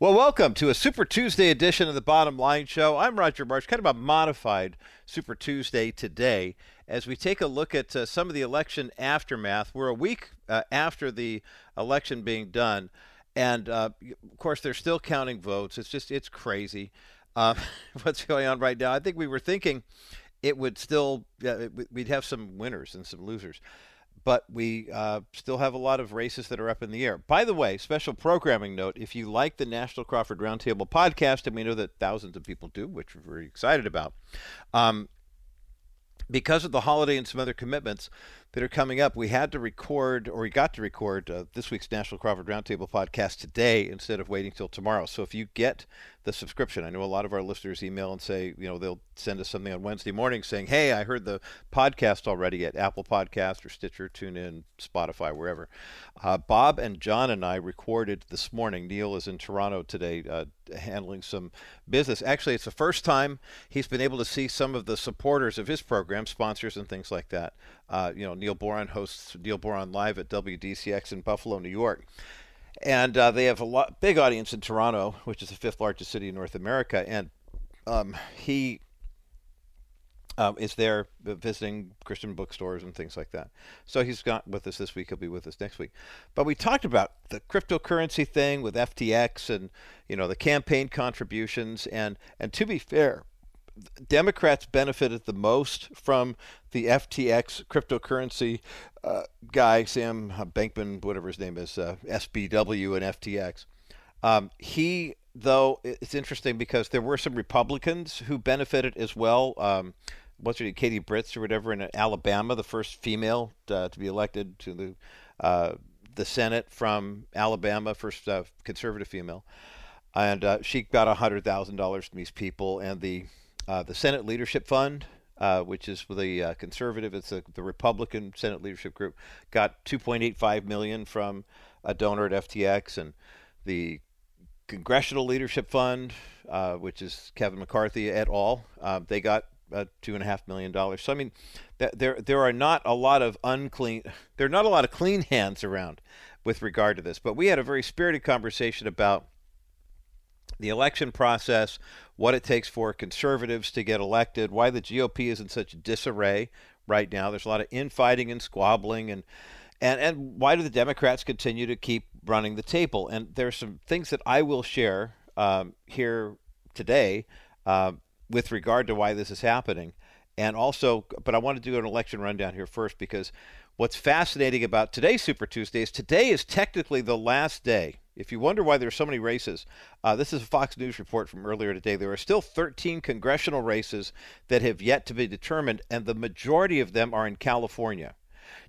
Well, welcome to a Super Tuesday edition of the Bottom Line Show. I'm Roger Marsh, kind of a modified Super Tuesday today as we take a look at uh, some of the election aftermath. We're a week uh, after the election being done, and uh, of course, they're still counting votes. It's just, it's crazy uh, what's going on right now. I think we were thinking it would still, we'd have some winners and some losers but we uh, still have a lot of races that are up in the air. By the way, special programming note if you like the National Crawford Roundtable podcast, and we know that thousands of people do, which we're very excited about, um, because of the holiday and some other commitments that are coming up, we had to record, or we got to record uh, this week's National Crawford Roundtable podcast today instead of waiting till tomorrow. So if you get the subscription, I know a lot of our listeners email and say, you know, they'll send us something on Wednesday morning saying, hey, I heard the podcast already at Apple Podcast or Stitcher, TuneIn, Spotify, wherever. Uh, Bob and John and I recorded this morning. Neil is in Toronto today uh, handling some business. Actually, it's the first time he's been able to see some of the supporters of his program, sponsors and things like that. Uh, you know, Neil Boron hosts Neil Boron Live at WDCX in Buffalo, New York. And uh, they have a lot, big audience in Toronto, which is the fifth largest city in North America. And um, he um, is there visiting Christian bookstores and things like that. So he's got with us this week. He'll be with us next week. But we talked about the cryptocurrency thing with FTX and you know the campaign contributions and and to be fair, Democrats benefited the most from the FTX cryptocurrency uh, guy, Sam Bankman, whatever his name is, uh, SBW and FTX. Um, he, though, it's interesting because there were some Republicans who benefited as well. Um, what's her name, Katie Britt or whatever in Alabama, the first female uh, to be elected to the uh, the Senate from Alabama, first uh, conservative female, and uh, she got hundred thousand dollars from these people, and the uh, the Senate Leadership Fund, uh, which is the uh, conservative, it's a, the Republican Senate Leadership Group, got 2.85 million from a donor at FTX, and the Congressional Leadership Fund, uh, which is Kevin McCarthy et al., uh, they got uh, two and a half million dollars. So I mean, th- there there are not a lot of unclean, there are not a lot of clean hands around with regard to this. But we had a very spirited conversation about the election process, what it takes for conservatives to get elected, why the GOP is in such disarray right now. There's a lot of infighting and squabbling and and and why do the Democrats continue to keep running the table? And there's some things that I will share um, here today uh, with regard to why this is happening, and also, but I want to do an election rundown here first because what's fascinating about today's Super Tuesday is today is technically the last day if you wonder why there are so many races, uh, this is a Fox News report from earlier today. There are still 13 congressional races that have yet to be determined, and the majority of them are in California.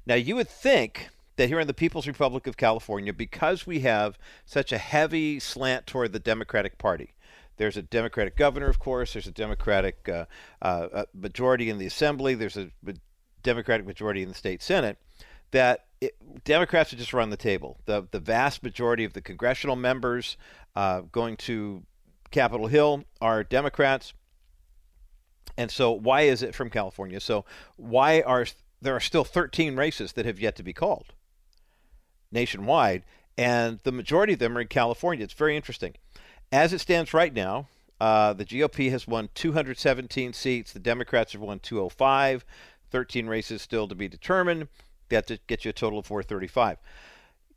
Now, you would think that here in the People's Republic of California, because we have such a heavy slant toward the Democratic Party, there's a Democratic governor, of course. There's a Democratic uh, uh, majority in the Assembly. There's a Democratic majority in the state Senate. That it, Democrats would just run the table. The the vast majority of the congressional members uh, going to Capitol Hill are Democrats. And so, why is it from California? So, why are there are still 13 races that have yet to be called nationwide, and the majority of them are in California? It's very interesting. As it stands right now, uh, the GOP has won 217 seats. The Democrats have won 205. 13 races still to be determined. That gets you a total of 435.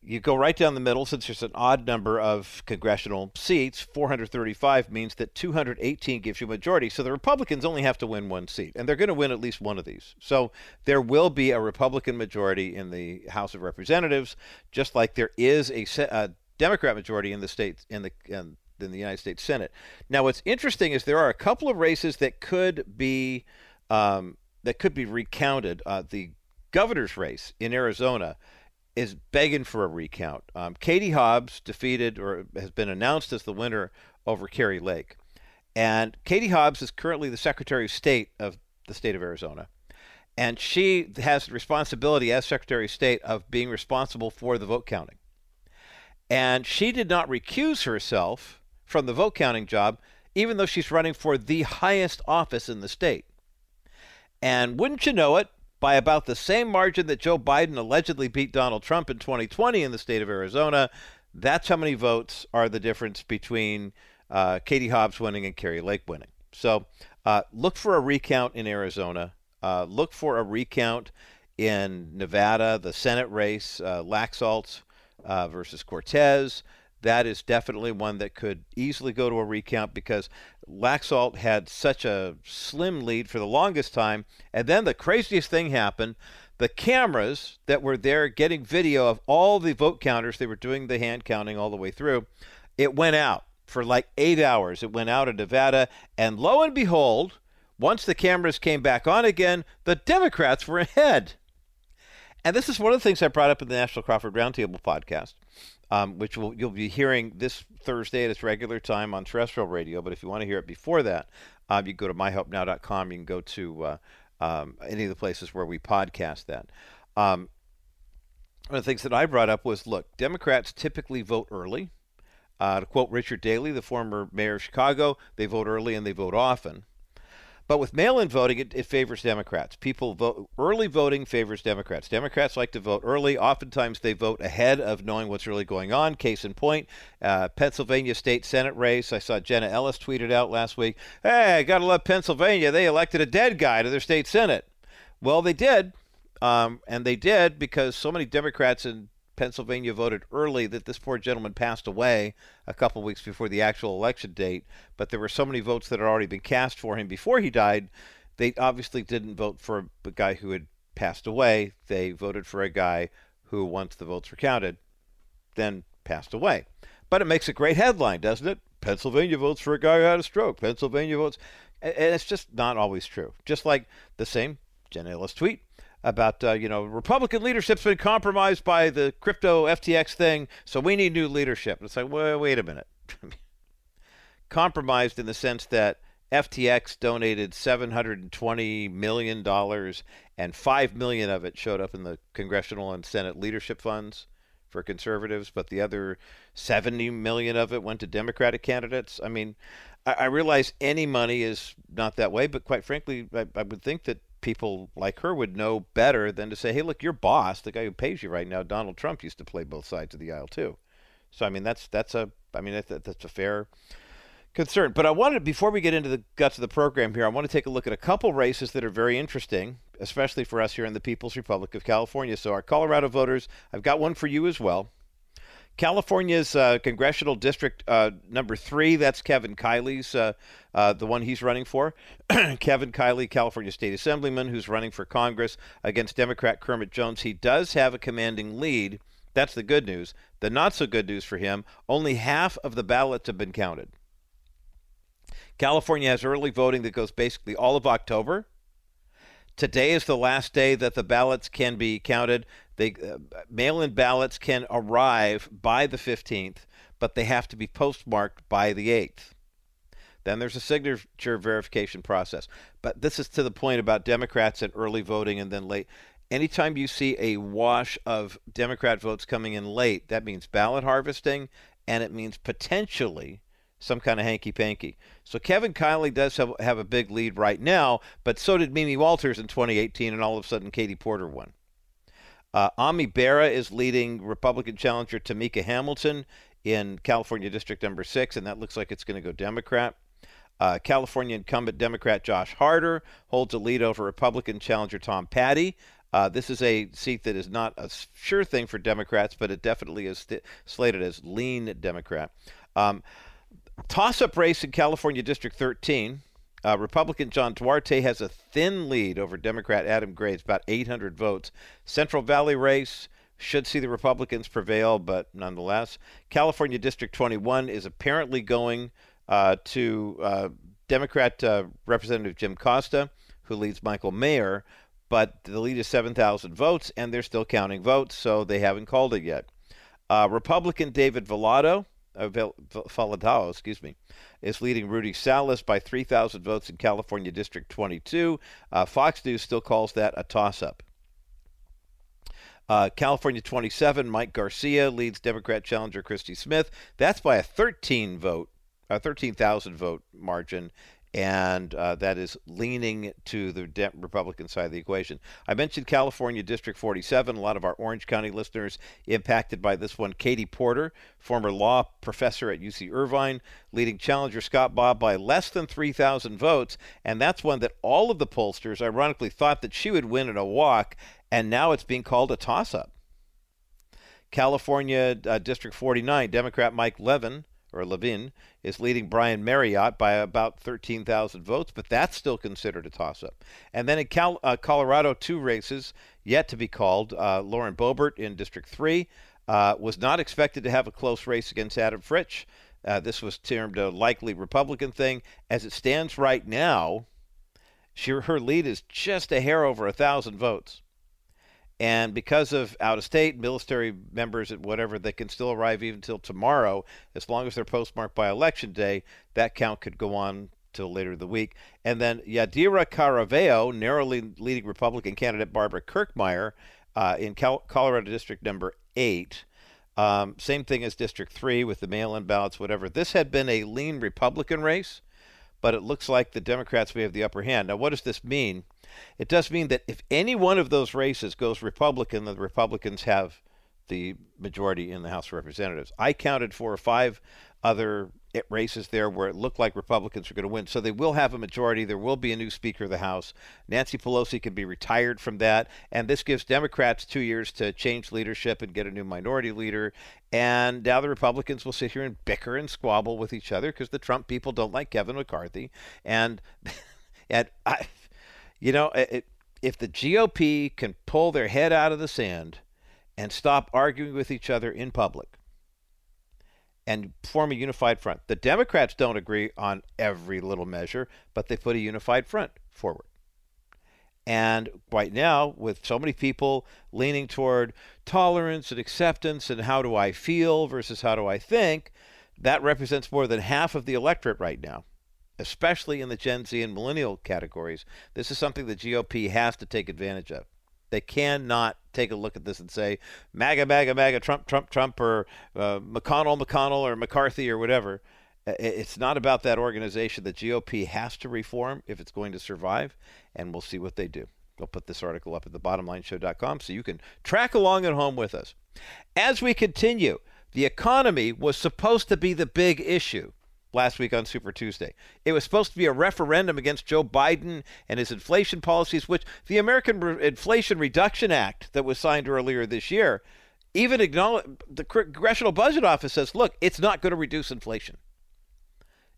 You go right down the middle, since there's an odd number of congressional seats, 435 means that 218 gives you a majority. So the Republicans only have to win one seat, and they're going to win at least one of these. So there will be a Republican majority in the House of Representatives, just like there is a, a Democrat majority in the states in the in, in the United States Senate. Now, what's interesting is there are a couple of races that could be um, that could be recounted. Uh, the governor's race in Arizona is begging for a recount. Um, Katie Hobbs defeated or has been announced as the winner over Kari Lake. And Katie Hobbs is currently the Secretary of State of the state of Arizona. And she has the responsibility as Secretary of State of being responsible for the vote counting. And she did not recuse herself from the vote counting job, even though she's running for the highest office in the state. And wouldn't you know it, by about the same margin that Joe Biden allegedly beat Donald Trump in 2020 in the state of Arizona, That's how many votes are the difference between uh, Katie Hobbs winning and Kari Lake winning. So uh, look for a recount in Arizona. Uh, look for a recount in Nevada, the Senate race, uh, Laxalt uh, versus Cortez. That is definitely one that could easily go to a recount because Laxalt had such a slim lead for the longest time. And then the craziest thing happened. The cameras that were there getting video of all the vote counters, they were doing the hand counting all the way through, it went out for like eight hours. It went out in Nevada. And lo and behold, once the cameras came back on again, the Democrats were ahead. And this is one of the things I brought up in the National Crawford Roundtable podcast, um, which will, you'll be hearing this Thursday at its regular time on terrestrial radio. But if you want to hear it before that, um, you go to myhelpnow.com. You can go to uh, um, any of the places where we podcast that. Um, one of the things that I brought up was look, Democrats typically vote early. Uh, to quote Richard Daley, the former mayor of Chicago, they vote early and they vote often. But with mail-in voting, it, it, favors Democrats. People vote early voting favors Democrats. Democrats like to vote early. Oftentimes, they vote ahead of knowing what's really going on. Case in point, uh, Pennsylvania state Senate race. I saw Jenna Ellis tweeted out last week. Hey, gotta love Pennsylvania. They elected a dead guy to their state senate. Well, they did, um, and they did because so many Democrats in Pennsylvania voted early that this poor gentleman passed away a couple weeks before the actual election date, but there were so many votes that had already been cast for him before he died. They obviously didn't vote for a guy who had passed away. They voted for a guy who, once the votes were counted, then passed away. But it makes a great headline, doesn't it? Pennsylvania votes for a guy who had a stroke. Pennsylvania votes. And it's just not always true. Just like the same Jen Ellis tweet about uh, you know Republican leadership's been compromised by the crypto FTX thing, so we need new leadership. It's like, well, wait a minute, compromised in the sense that FTX donated 720 million dollars, and five million of it showed up in the congressional and Senate leadership funds for conservatives, but the other 70 million of it went to Democratic candidates. I mean, I, I realize any money is not that way, but quite frankly, I, I would think that people like her would know better than to say, "Hey, look, your boss, the guy who pays you right now, Donald Trump, used to play both sides of the aisle too." So I mean, that's that's a I mean that's, that's a fair concern. But I wanted before we get into the guts of the program here, I want to take a look at a couple races that are very interesting, especially for us here in the People's Republic of California. So our Colorado voters, I've got one for you as well. California's uh, congressional district uh, number three. That's Kevin Kiley's, uh, uh the one he's running for. Kevin Kiley, California State Assemblyman, who's running for Congress against Democrat Kermit Jones. He does have a commanding lead. That's the good news. The not so good news for him: only half of the ballots have been counted. California has early voting that goes basically all of October. Today is the last day that the ballots can be counted. They uh, mail-in ballots can arrive by the 15th, but they have to be postmarked by the 8th. Then there's a signature verification process. But this is to the point about Democrats and early voting and then late. Anytime you see a wash of Democrat votes coming in late, that means ballot harvesting and it means potentially some kind of hanky panky. So Kevin Kiley does have, have a big lead right now, but so did Mimi Walters in 2018, and all of a sudden Katie Porter won. Uh, Ami Bera is leading Republican challenger Tamika Hamilton in California District Number Six, and that looks like it's going to go Democrat. Uh, California incumbent Democrat Josh Harder holds a lead over Republican challenger Tom Patti. Uh, this is a seat that is not a sure thing for Democrats, but it definitely is slated as lean Democrat. Um, toss up race in California District 13. Uh, Republican John Duarte has a thin lead over Democrat Adam Gray. It's about 800 votes. Central Valley race should see the Republicans prevail, but nonetheless. California District 21 is apparently going uh, to uh, Democrat uh, Representative Jim Costa, who leads Michael Mayer, but the lead is 7,000 votes, and they're still counting votes, so they haven't called it yet. Uh, Republican David Valadao uh, excuse me, is leading Rudy Salas by 3,000 votes in California District 22. Uh, Fox News still calls that a toss-up. Uh, California 27, Mike Garcia leads Democrat challenger Christy Smith. That's by a 13 vote, a 13,000 vote margin and uh, that is leaning to the Republican side of the equation. I mentioned California District 47. A lot of our Orange County listeners impacted by this one. Katie Porter, former law professor at UC Irvine, leading challenger Scott Baugh by less than 3,000 votes, and that's one that all of the pollsters, ironically, thought that she would win in a walk, and now it's being called a toss-up. California uh, District 49, Democrat Mike Levin or Levin is leading Brian Maryott by about 13,000 votes, but that's still considered a toss-up. And then in Cal- uh, Colorado, two races yet to be called. Uh, Lauren Boebert in District 3 uh, was not expected to have a close race against Adam Frisch. Uh, this was termed a likely Republican thing. As it stands right now, she, her lead is just a hair over a thousand votes. And because of out of state military members and whatever, they can still arrive even until tomorrow, as long as they're postmarked by election day. That count could go on till later in the week. And then Yadira Caraveo, narrowly leading Republican candidate Barbara Kirkmeyer uh, in Cal- Colorado District number eight. Um, same thing as District 3 with the mail in ballots, whatever. This had been a lean Republican race, but it looks like the Democrats may have the upper hand. Now, what does this mean? It does mean that if any one of those races goes Republican, the Republicans have the majority in the House of Representatives. I counted four or five other races there where it looked like Republicans were going to win. So they will have a majority. There will be a new Speaker of the House. Nancy Pelosi can be retired from that. And this gives Democrats two years to change leadership and get a new minority leader. And now the Republicans will sit here and bicker and squabble with each other because the Trump people don't like Kevin McCarthy. And, and I you know, it, if the GOP can pull their head out of the sand and stop arguing with each other in public and form a unified front, the Democrats don't agree on every little measure, but they put a unified front forward. And right now, with so many people leaning toward tolerance and acceptance and how do I feel versus how do I think, that represents more than half of the electorate right now especially in the Gen Z and millennial categories. This is something the GOP has to take advantage of. They cannot take a look at this and say MAGA, MAGA, MAGA, Trump, Trump, Trump, or uh, McConnell, McConnell, or McCarthy, or whatever. It's not about that organization. The GOP has to reform if it's going to survive, and we'll see what they do. I'll put this article up at thebottomlineshow.com so you can track along at home with us. As we continue, the economy was supposed to be the big issue last week on Super Tuesday. It was supposed to be a referendum against Joe Biden and his inflation policies, which the American Re- Inflation Reduction Act that was signed earlier this year even acknowledge the Congressional Budget Office says, look, it's not going to reduce inflation.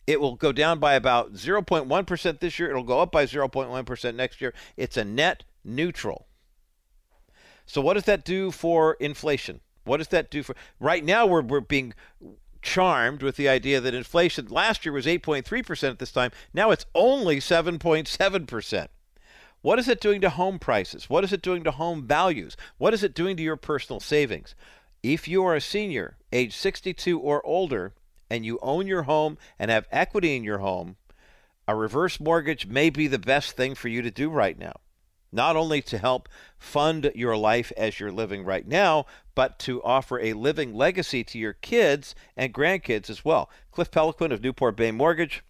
It will go down by about 0.1% this year. It'll go up by 0.1% next year. It's a net neutral. So what does that do for inflation? What does that do for right now? We're we're being charmed with the idea that inflation last year was 8.3% at this time. Now it's only 7.7%. What is it doing to home prices? What is it doing to home values? What is it doing to your personal savings? If you are a senior, age 62 or older, and you own your home and have equity in your home, a reverse mortgage may be the best thing for you to do right now not only to help fund your life as you're living right now, but to offer a living legacy to your kids and grandkids as well. Cliff Peloquin of Newport Bay Mortgage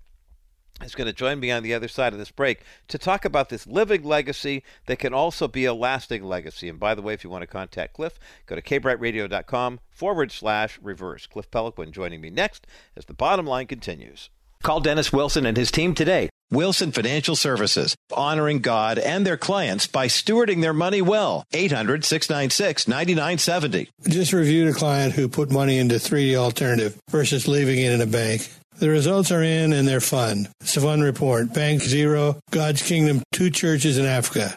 is going to join me on the other side of this break to talk about this living legacy that can also be a lasting legacy. And by the way, if you want to contact Cliff, go to kbrightradio.com forward slash reverse. Cliff Peloquin joining me next as the bottom line continues. Call Dennis Wilson and his team today. Wilson Financial Services, honoring God and their clients by stewarding their money well. 800 696 9970. Just reviewed a client who put money into 3D alternative versus leaving it in a bank. The results are in and they're fun. It's a fun report. Bank Zero, God's Kingdom, two churches in Africa.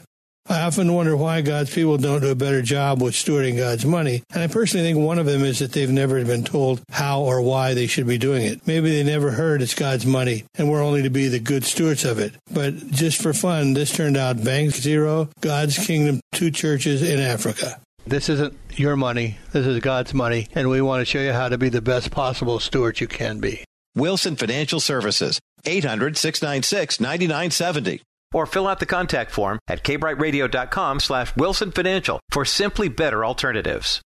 I often wonder why God's people don't do a better job with stewarding God's money. And I personally think one of them is that they've never been told how or why they should be doing it. Maybe they never heard it's God's money and we're only to be the good stewards of it. But just for fun, this turned out Bank Zero, God's Kingdom, two churches in Africa. This isn't your money. This is God's money. And we want to show you how to be the best possible steward you can be. Wilson Financial Services, 800 696 9970 or fill out the contact form at kbrightradio.com slash wilson financial for simply better alternatives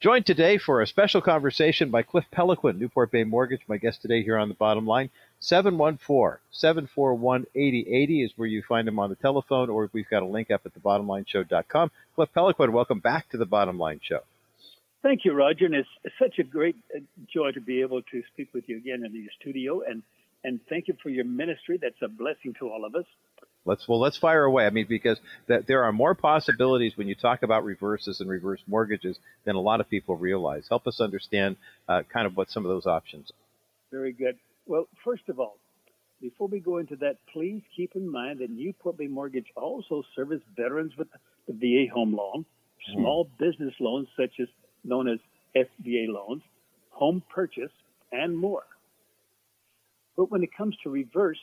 Joined today for a special conversation by Cliff Peloquin, Newport Bay Mortgage. My guest today here on the bottom line. 714-741-8080 is where you find him on the telephone, or we've got a link up at thebottomlineshow.com. Cliff Peloquin, welcome back to the Bottom Line Show. Thank you, Roger, and it's such a great uh, joy to be able to speak with you again in the studio, and and thank you for your ministry. That's a blessing to all of us. Let's well, let's fire away. I mean, because that there are more possibilities when you talk about reverses and reverse mortgages than a lot of people realize. Help us understand uh, kind of what some of those options. are. Very good. Well, first of all, before we go into that, please keep in mind that Newport Bay Mortgage also serves veterans with the VA home loan, small mm. business loans such as known as SBA loans, home purchase, and more. But when it comes to reverse,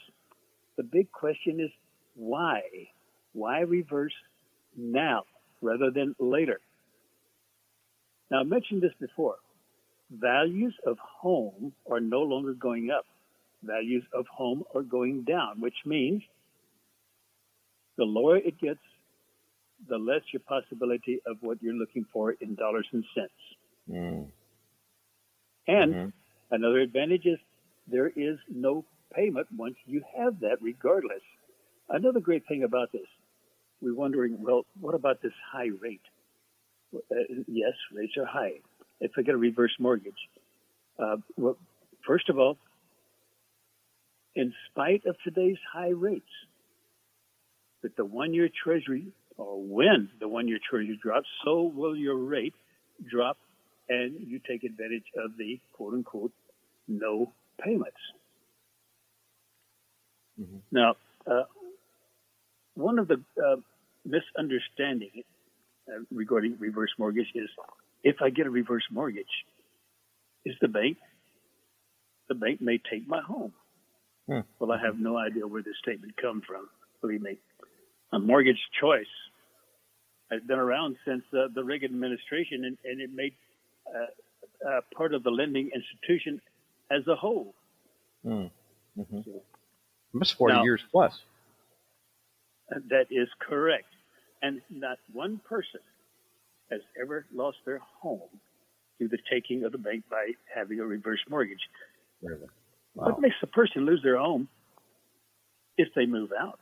the big question is why? Why reverse now rather than later? Now, I mentioned this before. Values of home are no longer going up. Values of home are going down, which means the lower it gets, the less your possibility of what you're looking for in dollars and cents. Mm. And mm-hmm. another advantage is there is no payment once you have that, regardless. Another great thing about this, we're wondering, well, what about this high rate? Uh, yes, rates are high. If I get a reverse mortgage, uh, well, first of all, in spite of today's high rates, that the one-year Treasury, or when the one-year Treasury drops, so will your rate drop, and you take advantage of the quote-unquote no payments. Mm-hmm. Now, uh, one of the uh, misunderstandings uh, regarding reverse mortgage is if I get a reverse mortgage, is the bank the bank may take my home. Hmm. Well, I have no idea where this statement comes from. Believe me, a mortgage choice has been around since uh, the Reagan administration, and, and it made uh, uh, part of the lending institution as a whole. Hmm. Mm-hmm. So, Almost 40 now, years plus. That is correct. And not one person has ever lost their home through the taking of the bank by having a reverse mortgage. Really? Wow. What makes a person lose their home if they move out,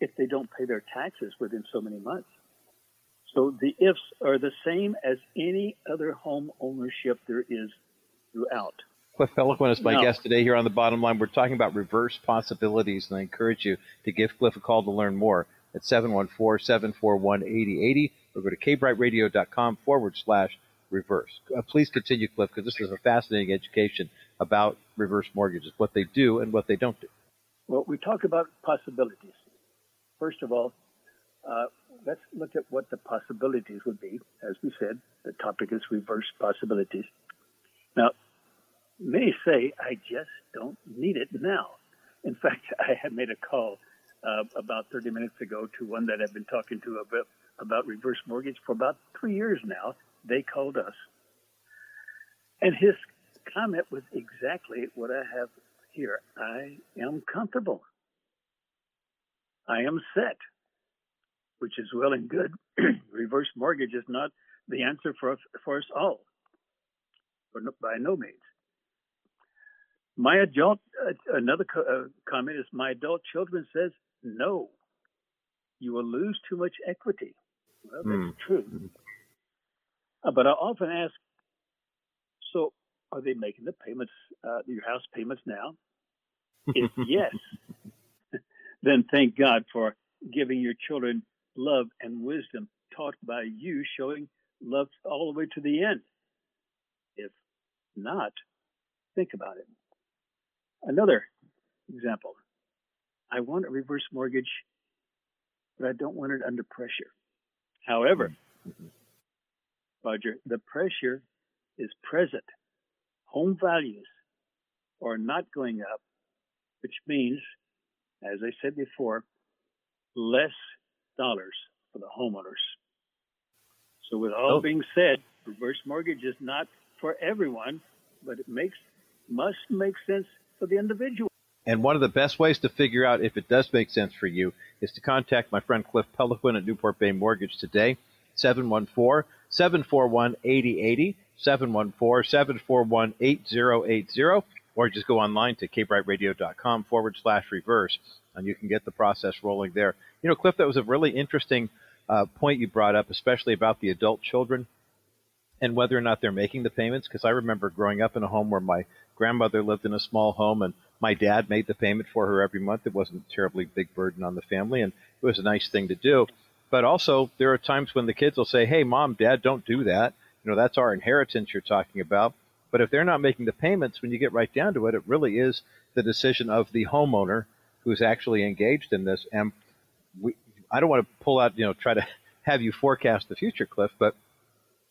if they don't pay their taxes within so many months? So the ifs are the same as any other home ownership there is throughout. Cliff Peloquin is my no. guest today here on the bottom line. We're talking about reverse possibilities, and I encourage you to give Cliff a call to learn more at 714-741-8080 or go to kbrightradio.com forward slash reverse. Uh, please continue, Cliff, because this is a fascinating education about reverse mortgages, what they do and what they don't do. Well, we talk about possibilities. First of all, uh, let's look at what the possibilities would be. As we said, the topic is reverse possibilities. Now, may say, I just don't need it now. In fact, I had made a call uh, about 30 minutes ago to one that I've been talking to about, about reverse mortgage for about three years now. They called us. And his comment was exactly what I have here. I am comfortable. I am set, which is well and good. reverse mortgage is not the answer for, for us all, by no means. My adult, uh, another co- uh, comment is my adult children says no. You will lose too much equity. Well, that's mm. true. Uh, but I often ask, so are they making the payments, uh, your house payments now? if yes, then thank God for giving your children love and wisdom taught by you, showing love all the way to the end. If not, think about it. Another example I want a reverse mortgage, but I don't want it under pressure. However, mm-hmm. Roger, the pressure is present. Home values are not going up, which means, as I said before, less dollars for the homeowners. So, with all oh. being said, reverse mortgage is not for everyone, but it makes must make sense for the individual. And one of the best ways to figure out if it does make sense for you is to contact my friend Cliff Peloquin at Newport Bay Mortgage today, 714 741 8080, 714 741 8080, or just go online to kbrightradio.com forward slash reverse, and you can get the process rolling there. You know, Cliff, that was a really interesting uh, point you brought up, especially about the adult children and whether or not they're making the payments. Because I remember growing up in a home where my grandmother lived in a small home and my dad made the payment for her every month. It wasn't a terribly big burden on the family, and it was a nice thing to do. But also, there are times when the kids will say, "Hey, mom, dad, don't do that. You know, that's our inheritance you're talking about." But if they're not making the payments, when you get right down to it, it really is the decision of the homeowner who's actually engaged in this. And we, I don't want to pull out, you know, try to have you forecast the future, Cliff, but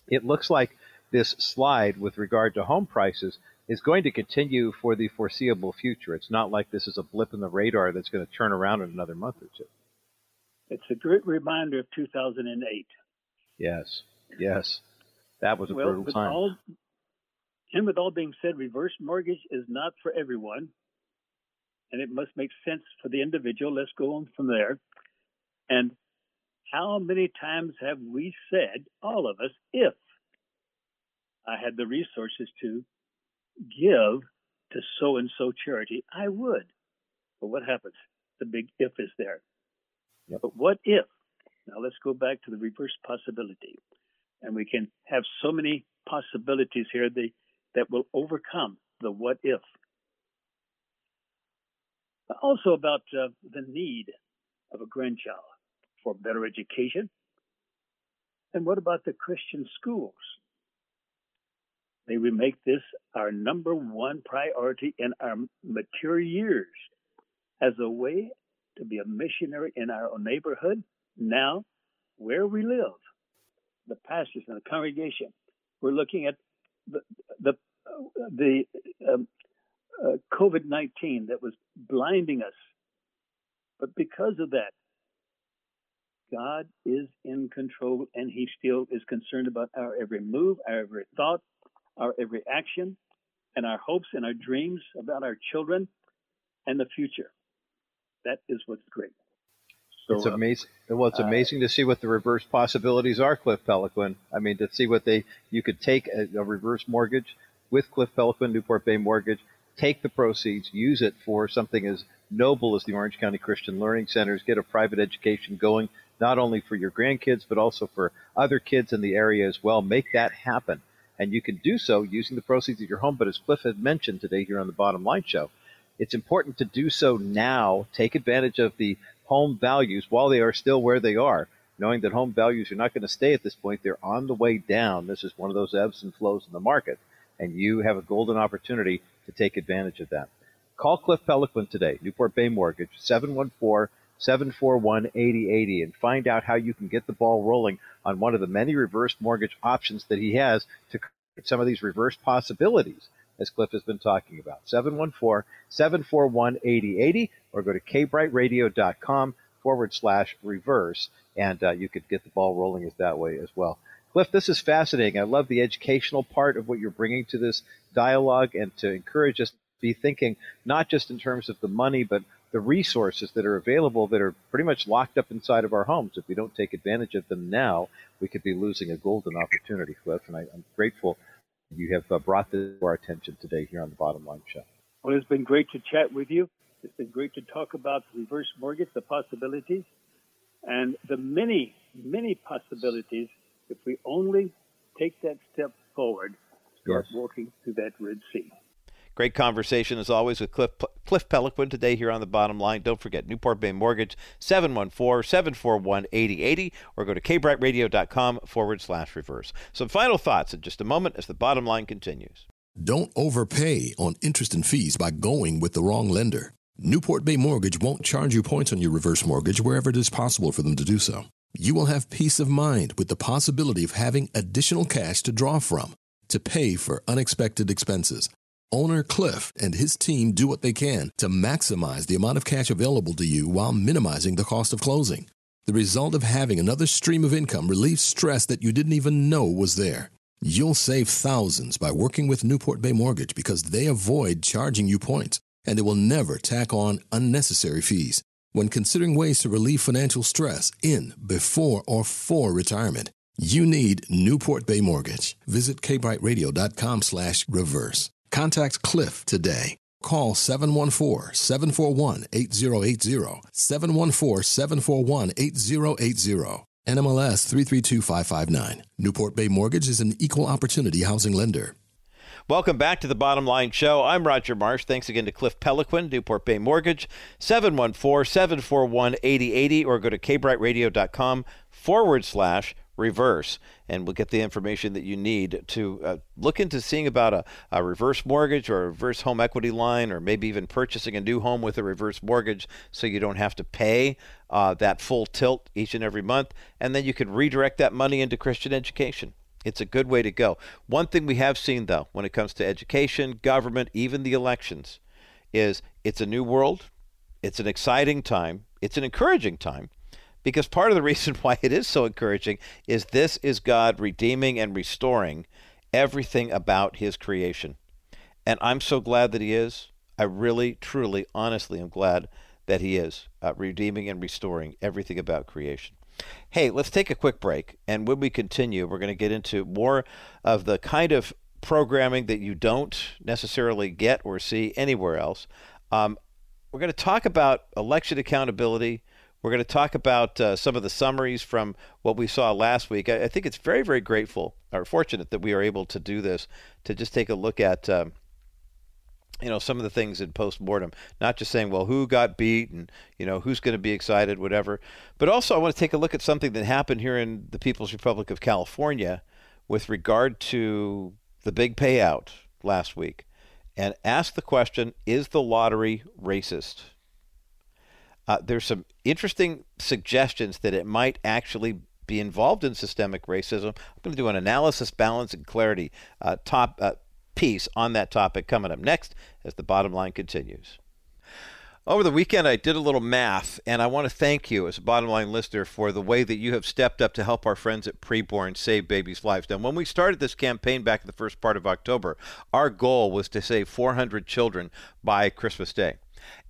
it looks like this slide with regard to home prices is going to continue for the foreseeable future. It's not like this is a blip in the radar that's going to turn around in another month or two. It's a great reminder of 2008. Yes, yes. That was a well, brutal time. All, and with all being said, reverse mortgage is not for everyone, and it must make sense for the individual. Let's go on from there. And how many times have we said, all of us, if I had the resources to give to so and so charity, I would. But what happens? The big if is there. Yep. But what if? Now let's go back to the reverse possibility. And we can have so many possibilities here that, that will overcome the what if. Also, about uh, the need of a grandchild for better education. And what about the Christian schools? May we make this our number one priority in our mature years as a way to be a missionary in our own neighborhood, now where we live. The pastors and the congregation. We're looking at the the the um, uh, COVID nineteen that was blinding us, but because of that, God is in control, and He still is concerned about our every move, our every thought, our every action, and our hopes and our dreams about our children and the future. That is what's great. So, it's amazing. well, it's uh, amazing to see what the reverse possibilities are, Cliff Peloquin. I mean, to see what they you could take a, a reverse mortgage with Cliff Peloquin, Newport Bay Mortgage, take the proceeds, use it for something as noble as the Orange County Christian Learning Centers, get a private education going, not only for your grandkids, but also for other kids in the area as well. Make that happen. And you can do so using the proceeds of your home. But as Cliff had mentioned today here on the Bottom Line Show, it's important to do so now. Take advantage of the home values while they are still where they are, knowing that home values are not going to stay at this point. They're on the way down. This is one of those ebbs and flows in the market. And you have a golden opportunity to take advantage of that. Call Cliff Peloquin today, Newport Bay Mortgage, 714 741 8080, and find out how you can get the ball rolling on one of the many reverse mortgage options that he has to create some of these reverse possibilities as Cliff has been talking about. 714-741-8080 or go to kbrightradio.com forward slash reverse and uh, you could get the ball rolling as that way as well. Cliff, this is fascinating. I love the educational part of what you're bringing to this dialogue and to encourage us to be thinking not just in terms of the money, but the resources that are available that are pretty much locked up inside of our homes. If we don't take advantage of them now, we could be losing a golden opportunity, Cliff. And I, am grateful you have uh, brought this to our attention today here on the Bottom Line Show. Well, it's been great to chat with you. It's been great to talk about reverse mortgage, the possibilities, and the many, many possibilities if we only take that step forward, start yes. walking through that Red Sea. Great conversation as always with Cliff, Cliff Peloquin today here on the bottom line. Don't forget Newport Bay Mortgage 714-741-8080 or go to kbrightradio.com forward slash reverse. Some final thoughts in just a moment as the bottom line continues. Don't overpay on interest and fees by going with the wrong lender. Newport Bay Mortgage won't charge you points on your reverse mortgage wherever it is possible for them to do so. You will have peace of mind with the possibility of having additional cash to draw from to pay for unexpected expenses Owner Cliff and his team do what they can to maximize the amount of cash available to you while minimizing the cost of closing. The result of having another stream of income relieves stress that you didn't even know was there. You'll save thousands by working with Newport Bay Mortgage because they avoid charging you points and they will never tack on unnecessary fees. When considering ways to relieve financial stress in, before, or for retirement, You need Newport Bay Mortgage. Visit kbrightradio.com slash reverse. Contact Cliff today. Call 714-741-8080. 714-741-8080. NMLS 332559. Newport Bay Mortgage is an equal opportunity housing lender. Welcome back to the Bottom Line Show. I'm Roger Marsh. Thanks again to Cliff Peloquin, Newport Bay Mortgage, 714-741-8080, or go to kbrightradio.com forward slash reverse, and we'll get the information that you need to uh, look into seeing about a, a, reverse mortgage or a reverse home equity line, or maybe even purchasing a new home with a reverse mortgage so you don't have to pay uh, that full tilt each and every month. And then you can redirect that money into Christian education. It's a good way to go. One thing we have seen, though, when it comes to education, government, even the elections, is it's a new world. It's an exciting time. It's an encouraging time because part of the reason why it is so encouraging is this is God redeeming and restoring everything about his creation. And I'm so glad that he is. I really, truly, honestly am glad that he is uh, redeeming and restoring everything about creation. Hey, let's take a quick break. And when we continue, we're going to get into more of the kind of programming that you don't necessarily get or see anywhere else. Um, we're going to talk about election accountability. We're going to talk about uh, some of the summaries from what we saw last week. I, I, think it's very, very grateful or fortunate that we are able to do this to just take a look at. Um, you know some of the things in post-mortem not just saying well who got beat and you know who's going to be excited whatever but also i want to take a look at something that happened here in the people's republic of california with regard to the big payout last week and ask the question is the lottery racist uh, there's some interesting suggestions that it might actually be involved in systemic racism. I'm going to do an analysis, balance, and clarity uh, top uh, piece on that topic coming up next as the bottom line continues. Over the weekend, I did a little math, and I want to thank you as a bottom line listener for the way that you have stepped up to help our friends at Preborn save babies' lives. Now, when we started this campaign back in the first part of October, our goal was to save 400 children by Christmas Day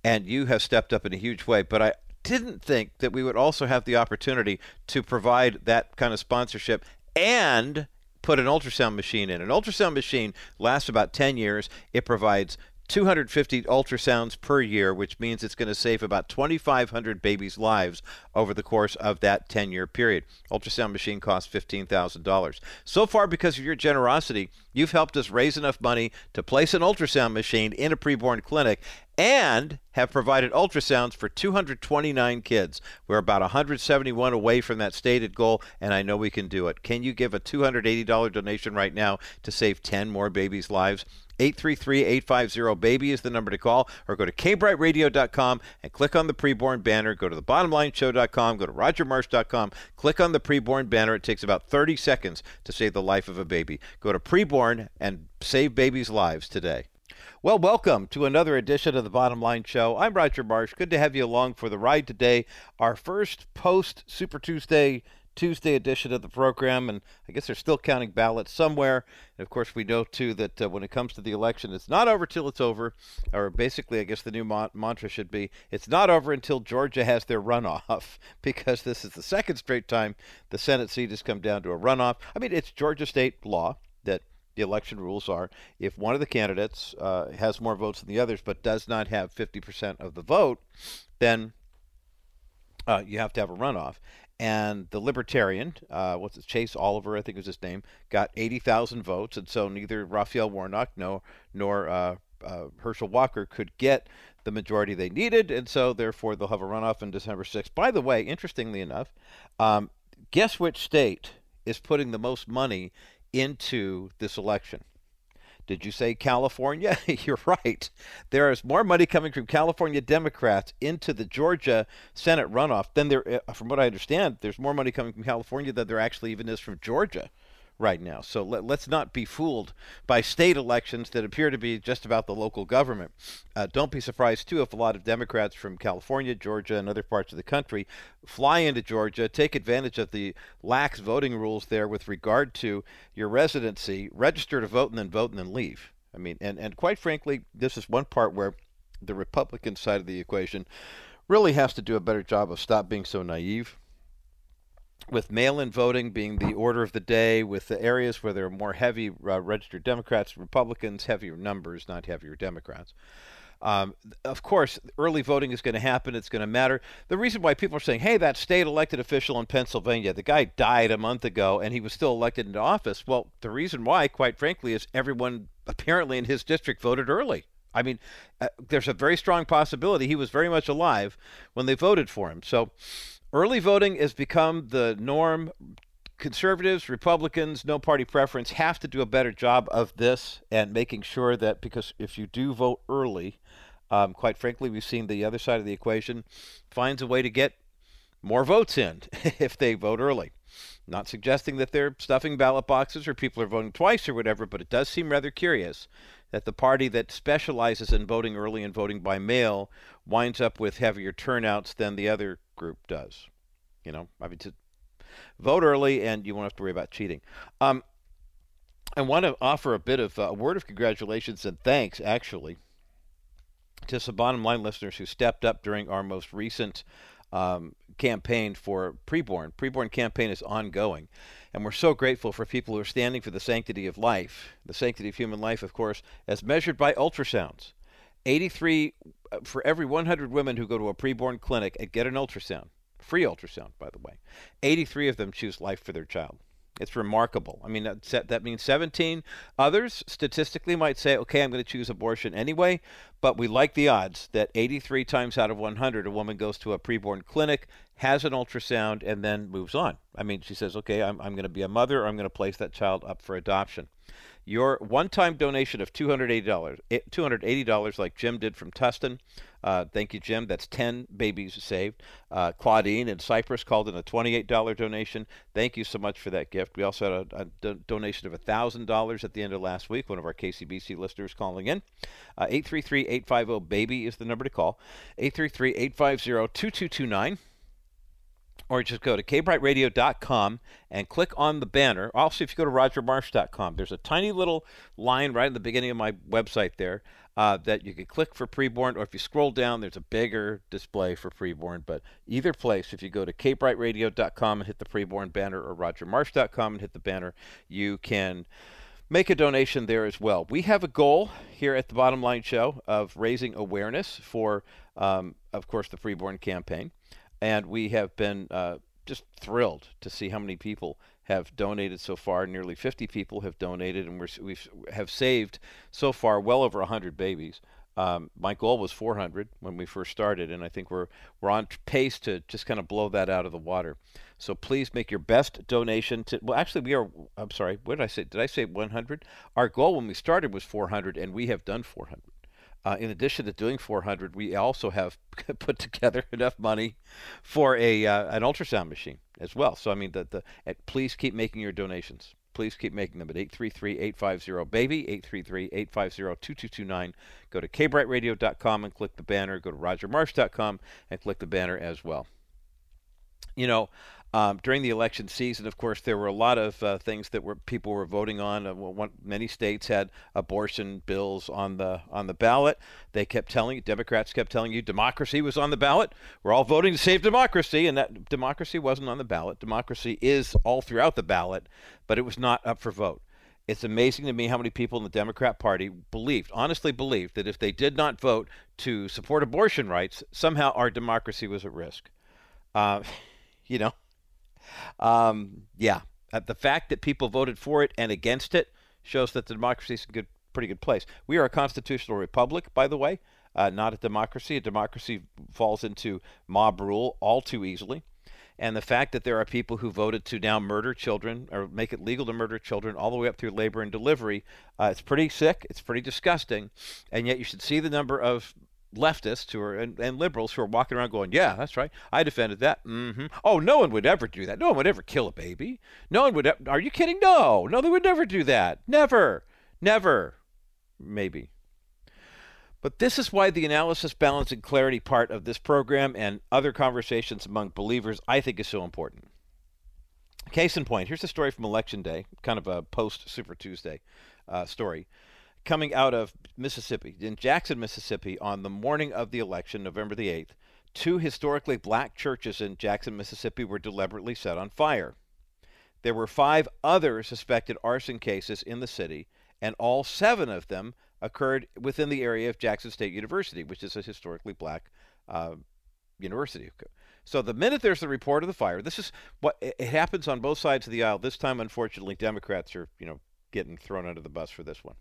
and you have stepped up in a huge way. But I didn't think that we would also have the opportunity to provide that kind of sponsorship and put an ultrasound machine in. An ultrasound machine lasts about 10 years. It provides 250 ultrasounds per year, which means it's going to save about 2,500 babies' lives over the course of that 10 year period. Ultrasound machine costs $15,000. So far, because of your generosity, you've helped us raise enough money to place an ultrasound machine in a preborn clinic and have provided ultrasounds for 229 kids. We're about 171 away from that stated goal, and I know we can do it. Can you give a $280 donation right now to save 10 more babies' lives? 833-850-BABY is the number to call, or go to kbrightradio.com and click on the preborn banner. Go to the bottomlineshow.com, go to rogermarsh.com, click on the preborn banner. It takes about 30 seconds to save the life of a baby. Go to preborn and save babies' lives today. Well, welcome to another edition of the Bottom Line Show. I'm Roger Marsh. Good to have you along for the ride today. Our first post Super Tuesday Tuesday edition of the program, and I guess they're still counting ballots somewhere. And of course, we know too that uh, when it comes to the election, it's not over till it's over. Or basically, I guess the new ma- mantra should be, "It's not over until Georgia has their runoff," because this is the second straight time the Senate seat has come down to a runoff. I mean, it's Georgia state law the election rules are if one of the candidates uh, has more votes than the others but does not have 50% of the vote, then uh, you have to have a runoff and the Libertarian, uh, what's it, Chase Oliver, I think was his name, got 80,000 votes, and so neither Raphael Warnock nor nor uh, uh, Herschel Walker could get the majority they needed, and so therefore they'll have a runoff on December 6th. By the way, interestingly enough, um, guess which state is putting the most money into this election? Did you say California? You're right. There is more money coming from California Democrats into the Georgia Senate runoff than there, uh, from what I understand, there's more money coming from California than there actually even is from Georgia right now. So let, us not be fooled by state elections that appear to be just about the local government. Uh, don't be surprised, too, if a lot of Democrats from California, Georgia, and other parts of the country fly into Georgia, take advantage of the lax voting rules there with regard to your residency, register to vote, and then vote and then leave. I mean, and, and quite frankly, this is one part where the Republican side of the equation really has to do a better job of stop being so naive with mail-in voting being the order of the day, with the areas where there are more heavy uh, registered Democrats, Republicans, heavier numbers, not heavier Democrats. Um, of course, early voting is going to happen. It's going to matter. The reason why people are saying, hey, that state elected official in Pennsylvania, the guy died a month ago and he was still elected into office. Well, the reason why, quite frankly, is everyone apparently in his district voted early. I mean, uh, there's a very strong possibility he was very much alive when they voted for him. So early voting has become the norm conservatives, Republicans, no party preference have to do a better job of this and making sure that because if you do vote early, um, quite frankly, we've seen the other side of the equation finds a way to get more votes in if they vote early. Not suggesting that they're stuffing ballot boxes or people are voting twice or whatever, but it does seem rather curious that the party that specializes in voting early and voting by mail winds up with heavier turnouts than the other group does. You know, I mean, to vote early and you won't have to worry about cheating. Um, I want to offer a bit of uh, a word of congratulations and thanks, actually, to some bottom line listeners who stepped up during our most recent um, campaign for preborn. Preborn campaign is ongoing, and we're so grateful for people who are standing for the sanctity of life, the sanctity of human life, of course, as measured by ultrasounds. 83 uh, for every 100 women who go to a preborn clinic and get an ultrasound, free ultrasound, by the way, 83 of them choose life for their child. It's remarkable. I mean, that, that means 17 others statistically might say, okay, I'm going to choose abortion anyway, but we like the odds that 83 times out of 100, a woman goes to a preborn clinic, has an ultrasound, and then moves on. I mean, she says, okay, I'm, I'm going to be a mother, or I'm going to place that child up for adoption. Your one-time donation of $280, eh, $280 like Jim did from Tustin, uh, thank you, Jim. That's 10 babies saved. Uh, Claudine in Cypress called in a $28 donation. Thank you so much for that gift. We also had a, a do- donation of $1,000 at the end of last week, one of our KCBC listeners calling in. Uh, 833 850 BABY is the number to call. 833 850 2229 or just go to kbrightradio.com and click on the banner. Also, if you go to rogermarsh.com, there's a tiny little line right at the beginning of my website there uh, that you can click for preborn, or if you scroll down, there's a bigger display for preborn. But either place, if you go to kbrightradio.com and hit the preborn banner, or rogermarsh.com and hit the banner, you can make a donation there as well. We have a goal here at the Bottom Line Show of raising awareness for, um, of course, the preborn campaign, and we have been uh, just thrilled to see how many people have donated so far. Nearly 50 people have donated, and we're, we have saved so far well over 100 babies. Um, my goal was 400 when we first started, and I think we're we're on pace to just kind of blow that out of the water. So please make your best donation to. Well, actually, we are. I'm sorry. What did I say? Did I say 100? Our goal when we started was 400, and we have done 400. Uh, in addition to doing 400, we also have put together enough money for a uh, an ultrasound machine as well. So I mean, the, the please keep making your donations. Please keep making them at 833-850-BABY, 833-850-2229. Go to kbrightradio.com and click the banner. Go to rogermarsh.com and click the banner as well. You know, um, during the election season, of course, there were a lot of uh, things that were people were voting on. Uh, one, many states had abortion bills on the on the ballot. They kept telling you, Democrats kept telling you, democracy was on the ballot. We're all voting to save democracy, and that democracy wasn't on the ballot. Democracy is all throughout the ballot, but it was not up for vote. It's amazing to me how many people in the Democrat Party believed, honestly believed, that if they did not vote to support abortion rights, somehow our democracy was at risk. Uh, you know, um, yeah, uh, the fact that people voted for it and against it shows that the democracy is a good, pretty good place. We are a constitutional republic, by the way, uh, not a democracy. A democracy falls into mob rule all too easily. And the fact that there are people who voted to now murder children or make it legal to murder children all the way up through labor and delivery, uh, it's pretty sick. It's pretty disgusting. And yet you should see the number of leftists who are and, and, liberals who are walking around going, "Yeah, that's right. I defended that." Mm-hmm. Oh, no one would ever do that. No one would ever kill a baby. No one would. E- are you kidding? No, no, they would never do that. Never, never. Maybe. But this is why the analysis, balance, and clarity part of this program and other conversations among believers, I think, is so important. Case in point, here's a story from Election Day, kind of a post Super Tuesday uh, story coming out of Mississippi, in Jackson, Mississippi, on the morning of the election, November the 8th, two historically black churches in Jackson, Mississippi were deliberately set on fire. There were five other suspected arson cases in the city, and all seven of them occurred within the area of Jackson State University, which is a historically black uh, university. So the minute there's the report of the fire, this is what it happens on both sides of the aisle. This time, unfortunately, Democrats are you know getting thrown under the bus for this one.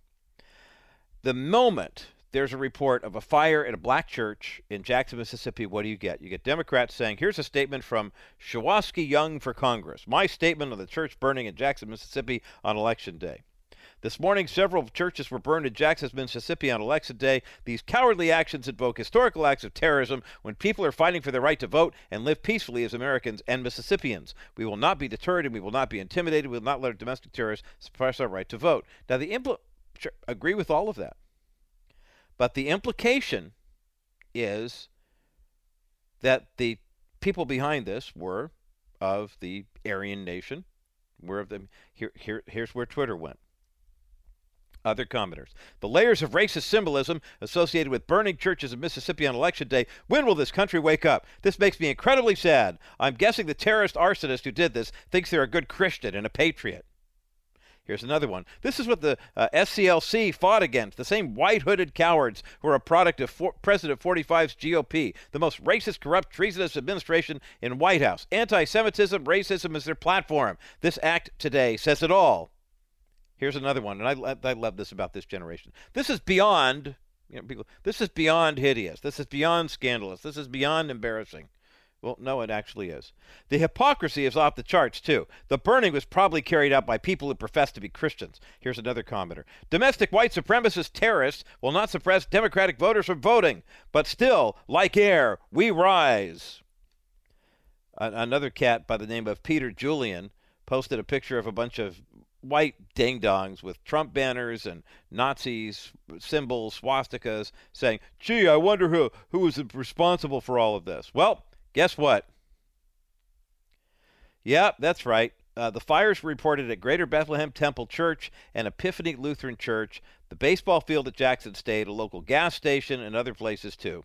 The moment there's a report of a fire at a black church in Jackson, Mississippi, what do you get? You get Democrats saying, here's a statement from Shuwaski Young for Congress. My statement on the church burning in Jackson, Mississippi on election day. This morning, several churches were burned in Jackson, Mississippi on election day. These cowardly actions invoke historical acts of terrorism when people are fighting for their right to vote and live peacefully as Americans and Mississippians. We will not be deterred and we will not be intimidated. We will not let domestic terrorists suppress our right to vote. Now, the impl- sure, agree with all of that. But the implication is that the people behind this were of the Aryan nation. Were of them. Here, here, here's where Twitter went. Other commenters. The layers of racist symbolism associated with burning churches in Mississippi on election day. When will this country wake up? This makes me incredibly sad. I'm guessing the terrorist arsonist who did this thinks they're a good Christian and a patriot. Here's another one. This is what the uh, SCLC fought against the same white hooded cowards who are a product of for- President 45's GOP, the most racist, corrupt, treasonous administration in White House. Anti Semitism, racism is their platform. This act today says it all. Here's another one, and I, I love this about this generation. This is beyond, you know, people, this is beyond hideous. This is beyond scandalous. This is beyond embarrassing. Well, no, it actually is. The hypocrisy is off the charts, too. The burning was probably carried out by people who profess to be Christians. Here's another commenter Domestic white supremacist terrorists will not suppress Democratic voters from voting, but still, like air, we rise. another cat by the name of Peter Julian posted a picture of a bunch of white ding dongs with Trump banners and Nazis symbols, swastikas, saying, "Gee, I wonder who who was responsible for all of this." Well, Guess what? Yep, that's right. Uh, the fires were reported at Greater Bethlehem Temple Church and Epiphany Lutheran Church, the baseball field at Jackson State, a local gas station, and other places too.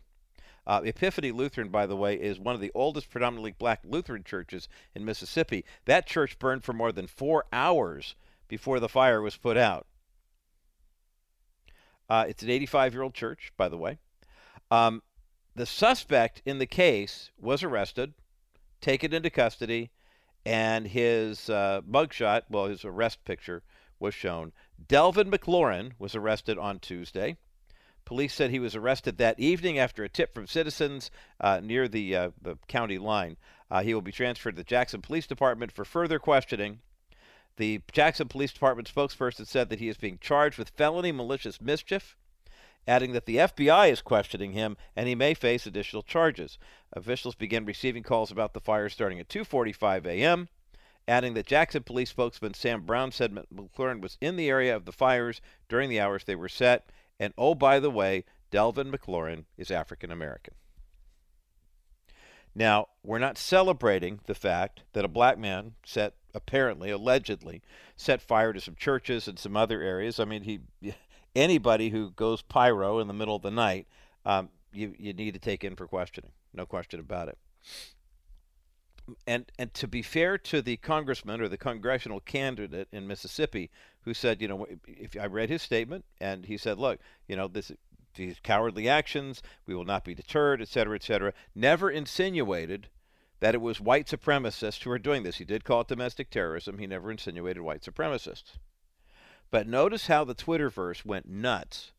Uh, Epiphany Lutheran, by the way, is one of the oldest predominantly black Lutheran churches in Mississippi. That church burned for more than four hours before the fire was put out. Uh, it's an 85 year old church, by the way. Um, the suspect in the case was arrested, taken into custody, and his uh, mugshot, well, his arrest picture, was shown. Delvin McLaurin was arrested on Tuesday. Police said he was arrested that evening after a tip from citizens uh, near the, uh, the county line. Uh, he will be transferred to the Jackson Police Department for further questioning. The Jackson Police Department spokesperson said that he is being charged with felony malicious mischief adding that the FBI is questioning him and he may face additional charges. Officials began receiving calls about the fire starting at 2:45 a.m., adding that Jackson police spokesman Sam Brown said McLaurin was in the area of the fires during the hours they were set, and oh by the way, Delvin McLaurin is African American. Now, we're not celebrating the fact that a black man set apparently allegedly set fire to some churches and some other areas. I mean, he anybody who goes pyro in the middle of the night, um, you you need to take in for questioning. No question about it. And and to be fair to the congressman or the congressional candidate in Mississippi who said, you know, if I read his statement and he said, look, you know, this these cowardly actions, we will not be deterred, et cetera, et cetera, never insinuated that it was white supremacists who were doing this. He did call it domestic terrorism. He never insinuated white supremacists. But notice how the Twitterverse went nuts.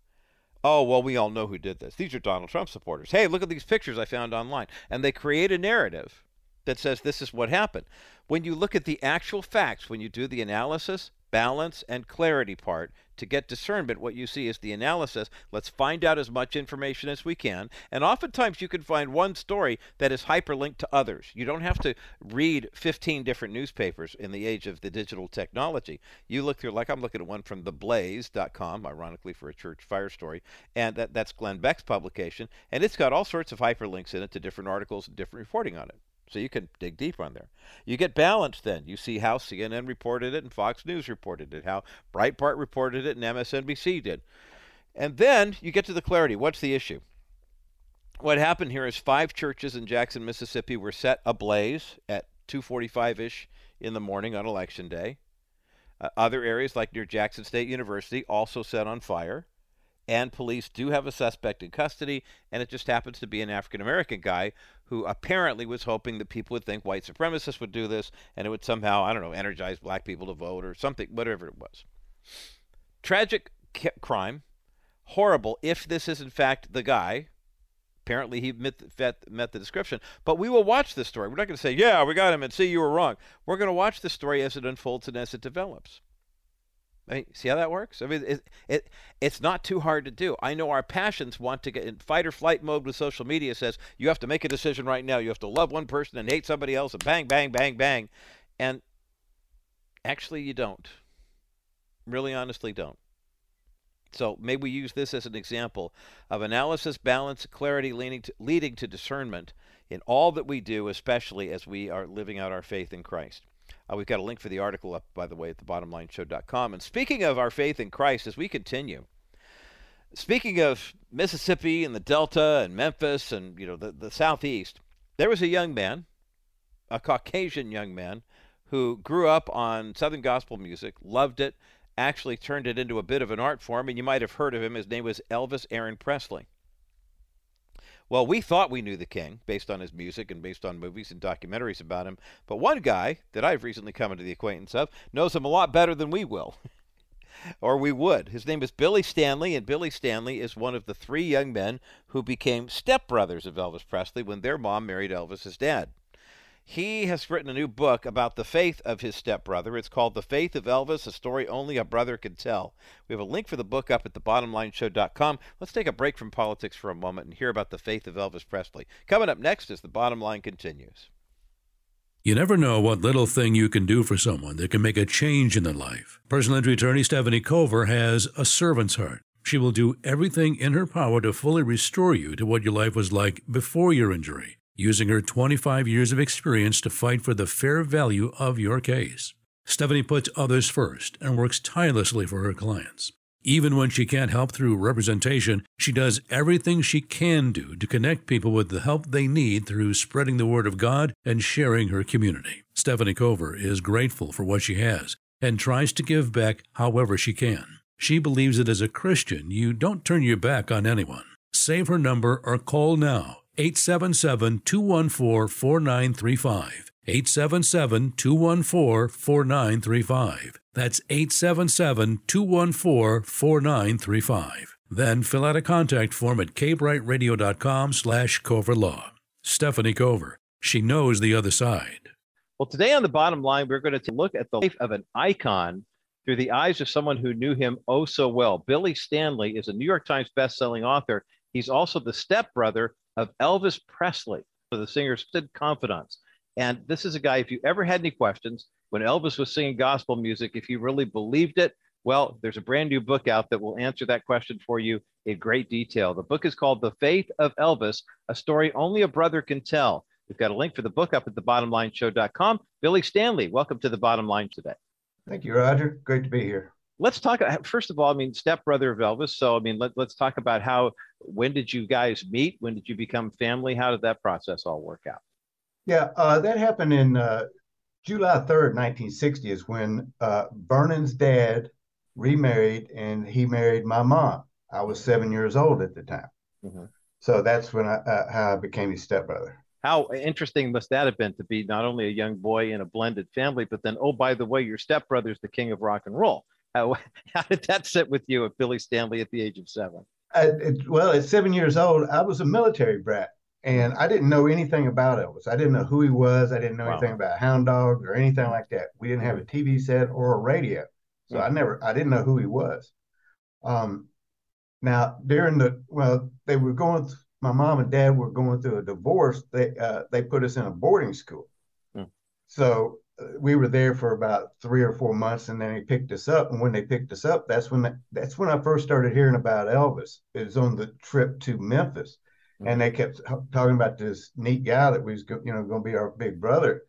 Oh, well, we all know who did this. These are Donald Trump supporters. Hey, look at these pictures I found online. And they create a narrative that says this is what happened. When you look at the actual facts, when you do the analysis, balance and clarity part to get discernment. What you see is the analysis. Let's find out as much information as we can. And oftentimes you can find one story that is hyperlinked to others. You don't have to read 15 different newspapers in the age of the digital technology. You look through like i'm looking at one from theblaze.com ironically for a church fire story and that, that's glenn beck's publication and it's got all sorts of hyperlinks in it to different articles and different reporting on it so you can dig deep on there. You get balance then. You see how CNN reported it and Fox News reported it, how Breitbart reported it and MSNBC did. And then you get to the clarity. What's the issue? what happened here is five churches in Jackson, Mississippi were set ablaze at 2:45ish in the morning on election day. Uh, other areas like near Jackson State University also set on fire. And police do have a suspect in custody, and it just happens to be an African American guy who apparently was hoping that people would think white supremacists would do this and it would somehow, I don't know, energize black people to vote or something, whatever it was. Tragic crime, horrible if this is in fact the guy apparently he met, met the description. But we will watch this story. We're not going to say, yeah, we got him and see you were wrong. We're going to watch the story as it unfolds and as it develops. I mean, see how that works? I mean, it, it it's not too hard to do. I know our passions want to get in fight or flight mode with social media says you have to make a decision right now. You have to love one person and hate somebody else and bang, bang, bang, bang. And actually, you don't. Really, honestly, don't. So may we use this as an example of analysis, balance, clarity, leading to, leading to discernment in all that we do, especially as we are living out our faith in Christ. Uh, we've got a link for the article up, by the way, at thebottomlineshow.com. And speaking of our faith in Christ, as we continue, speaking of Mississippi and the Delta and Memphis and you know the, the Southeast, there was a young man, a Caucasian young man, who grew up on Southern gospel music, loved it, actually turned it into a bit of an art form, and you might have heard of him. His name was Elvis Aaron Presley. Well, we thought we knew the king based on his music and based on movies and documentaries about him, but one guy that I've recently come into the acquaintance of knows him a lot better than we will. or we would. His name is Billy Stanley, and Billy Stanley is one of the three young men who became stepbrothers of Elvis Presley when their mom married Elvis's dad. He has written a new book about the faith of his stepbrother. It's called The Faith of Elvis, a story only a brother could tell. We have a link for the book up at thebottomlineshow.com. Let's take a break from politics for a moment and hear about the faith of Elvis Presley. Coming up next as the bottom line continues. You never know what little thing you can do for someone that can make a change in their life. Personal injury attorney Stephanie Cover has a servant's heart. She will do everything in her power to fully restore you to what your life was like before your injury using her 25 years of experience to fight for the fair value of your case. Stephanie puts others first and works tirelessly for her clients. Even when she can't help through representation, she does everything she can do to connect people with the help they need through spreading the word of God and sharing her community. Stephanie Cover is grateful for what she has and tries to give back however she can. She believes that as a Christian, you don't turn your back on anyone. Save her number or call now 877 214 4935. 877 214 4935. That's 877 214 4935. Then fill out a contact form at kbrightradio.com slash Cover Law. Stephanie Cover. She knows the other side. Well, today on the bottom line, we're going to look at the life of an icon through the eyes of someone who knew him oh so well. Billy Stanley is a New York Times bestselling author. He's also the stepbrother of Elvis Presley, the singer's confidants. And this is a guy, if you ever had any questions, when Elvis was singing gospel music, if you really believed it, well, there's a brand new book out that will answer that question for you in great detail. The book is called The Faith of Elvis, a story only a brother can tell. We've got a link for the book up at thebottomlineshow.com. Billy Stanley, welcome to the bottom line today. Thank you, Roger. Great to be here let's talk uh, first of all i mean stepbrother of elvis so i mean let, let's talk about how when did you guys meet? When did you become family? How did that process all work out? Yeah uh, that happened in uh, july 3rd 1960 is when uh, vernon's dad remarried and he married my mom. I was seven years old at the time. Mm-hmm. so that's when i uh, how i became his stepbrother. How interesting must that have been to be not only a young boy in a blended family, but then, oh, by the way, your stepbrother's the king of rock and roll. How, how did that sit with you at Billy Stanley at the age of seven? I, it, well, at seven years old, I was a military brat and I didn't know anything about Elvis. I didn't know who he was. I didn't know wow. anything about hound dogs or anything like that. We didn't have a TV set or a radio. So I never, I didn't know who he was. Um, now during the, well, they were going, th- my mom and dad were going through a divorce. They, uh, they put us in a boarding school. Hmm. So we were there for about three or four months, and then they picked us up. And when they picked us up, that's when the, that's when I first started hearing about Elvis. It was on the trip to Memphis, mm-hmm. and they kept talking about this neat guy that was you know going to be our big brother.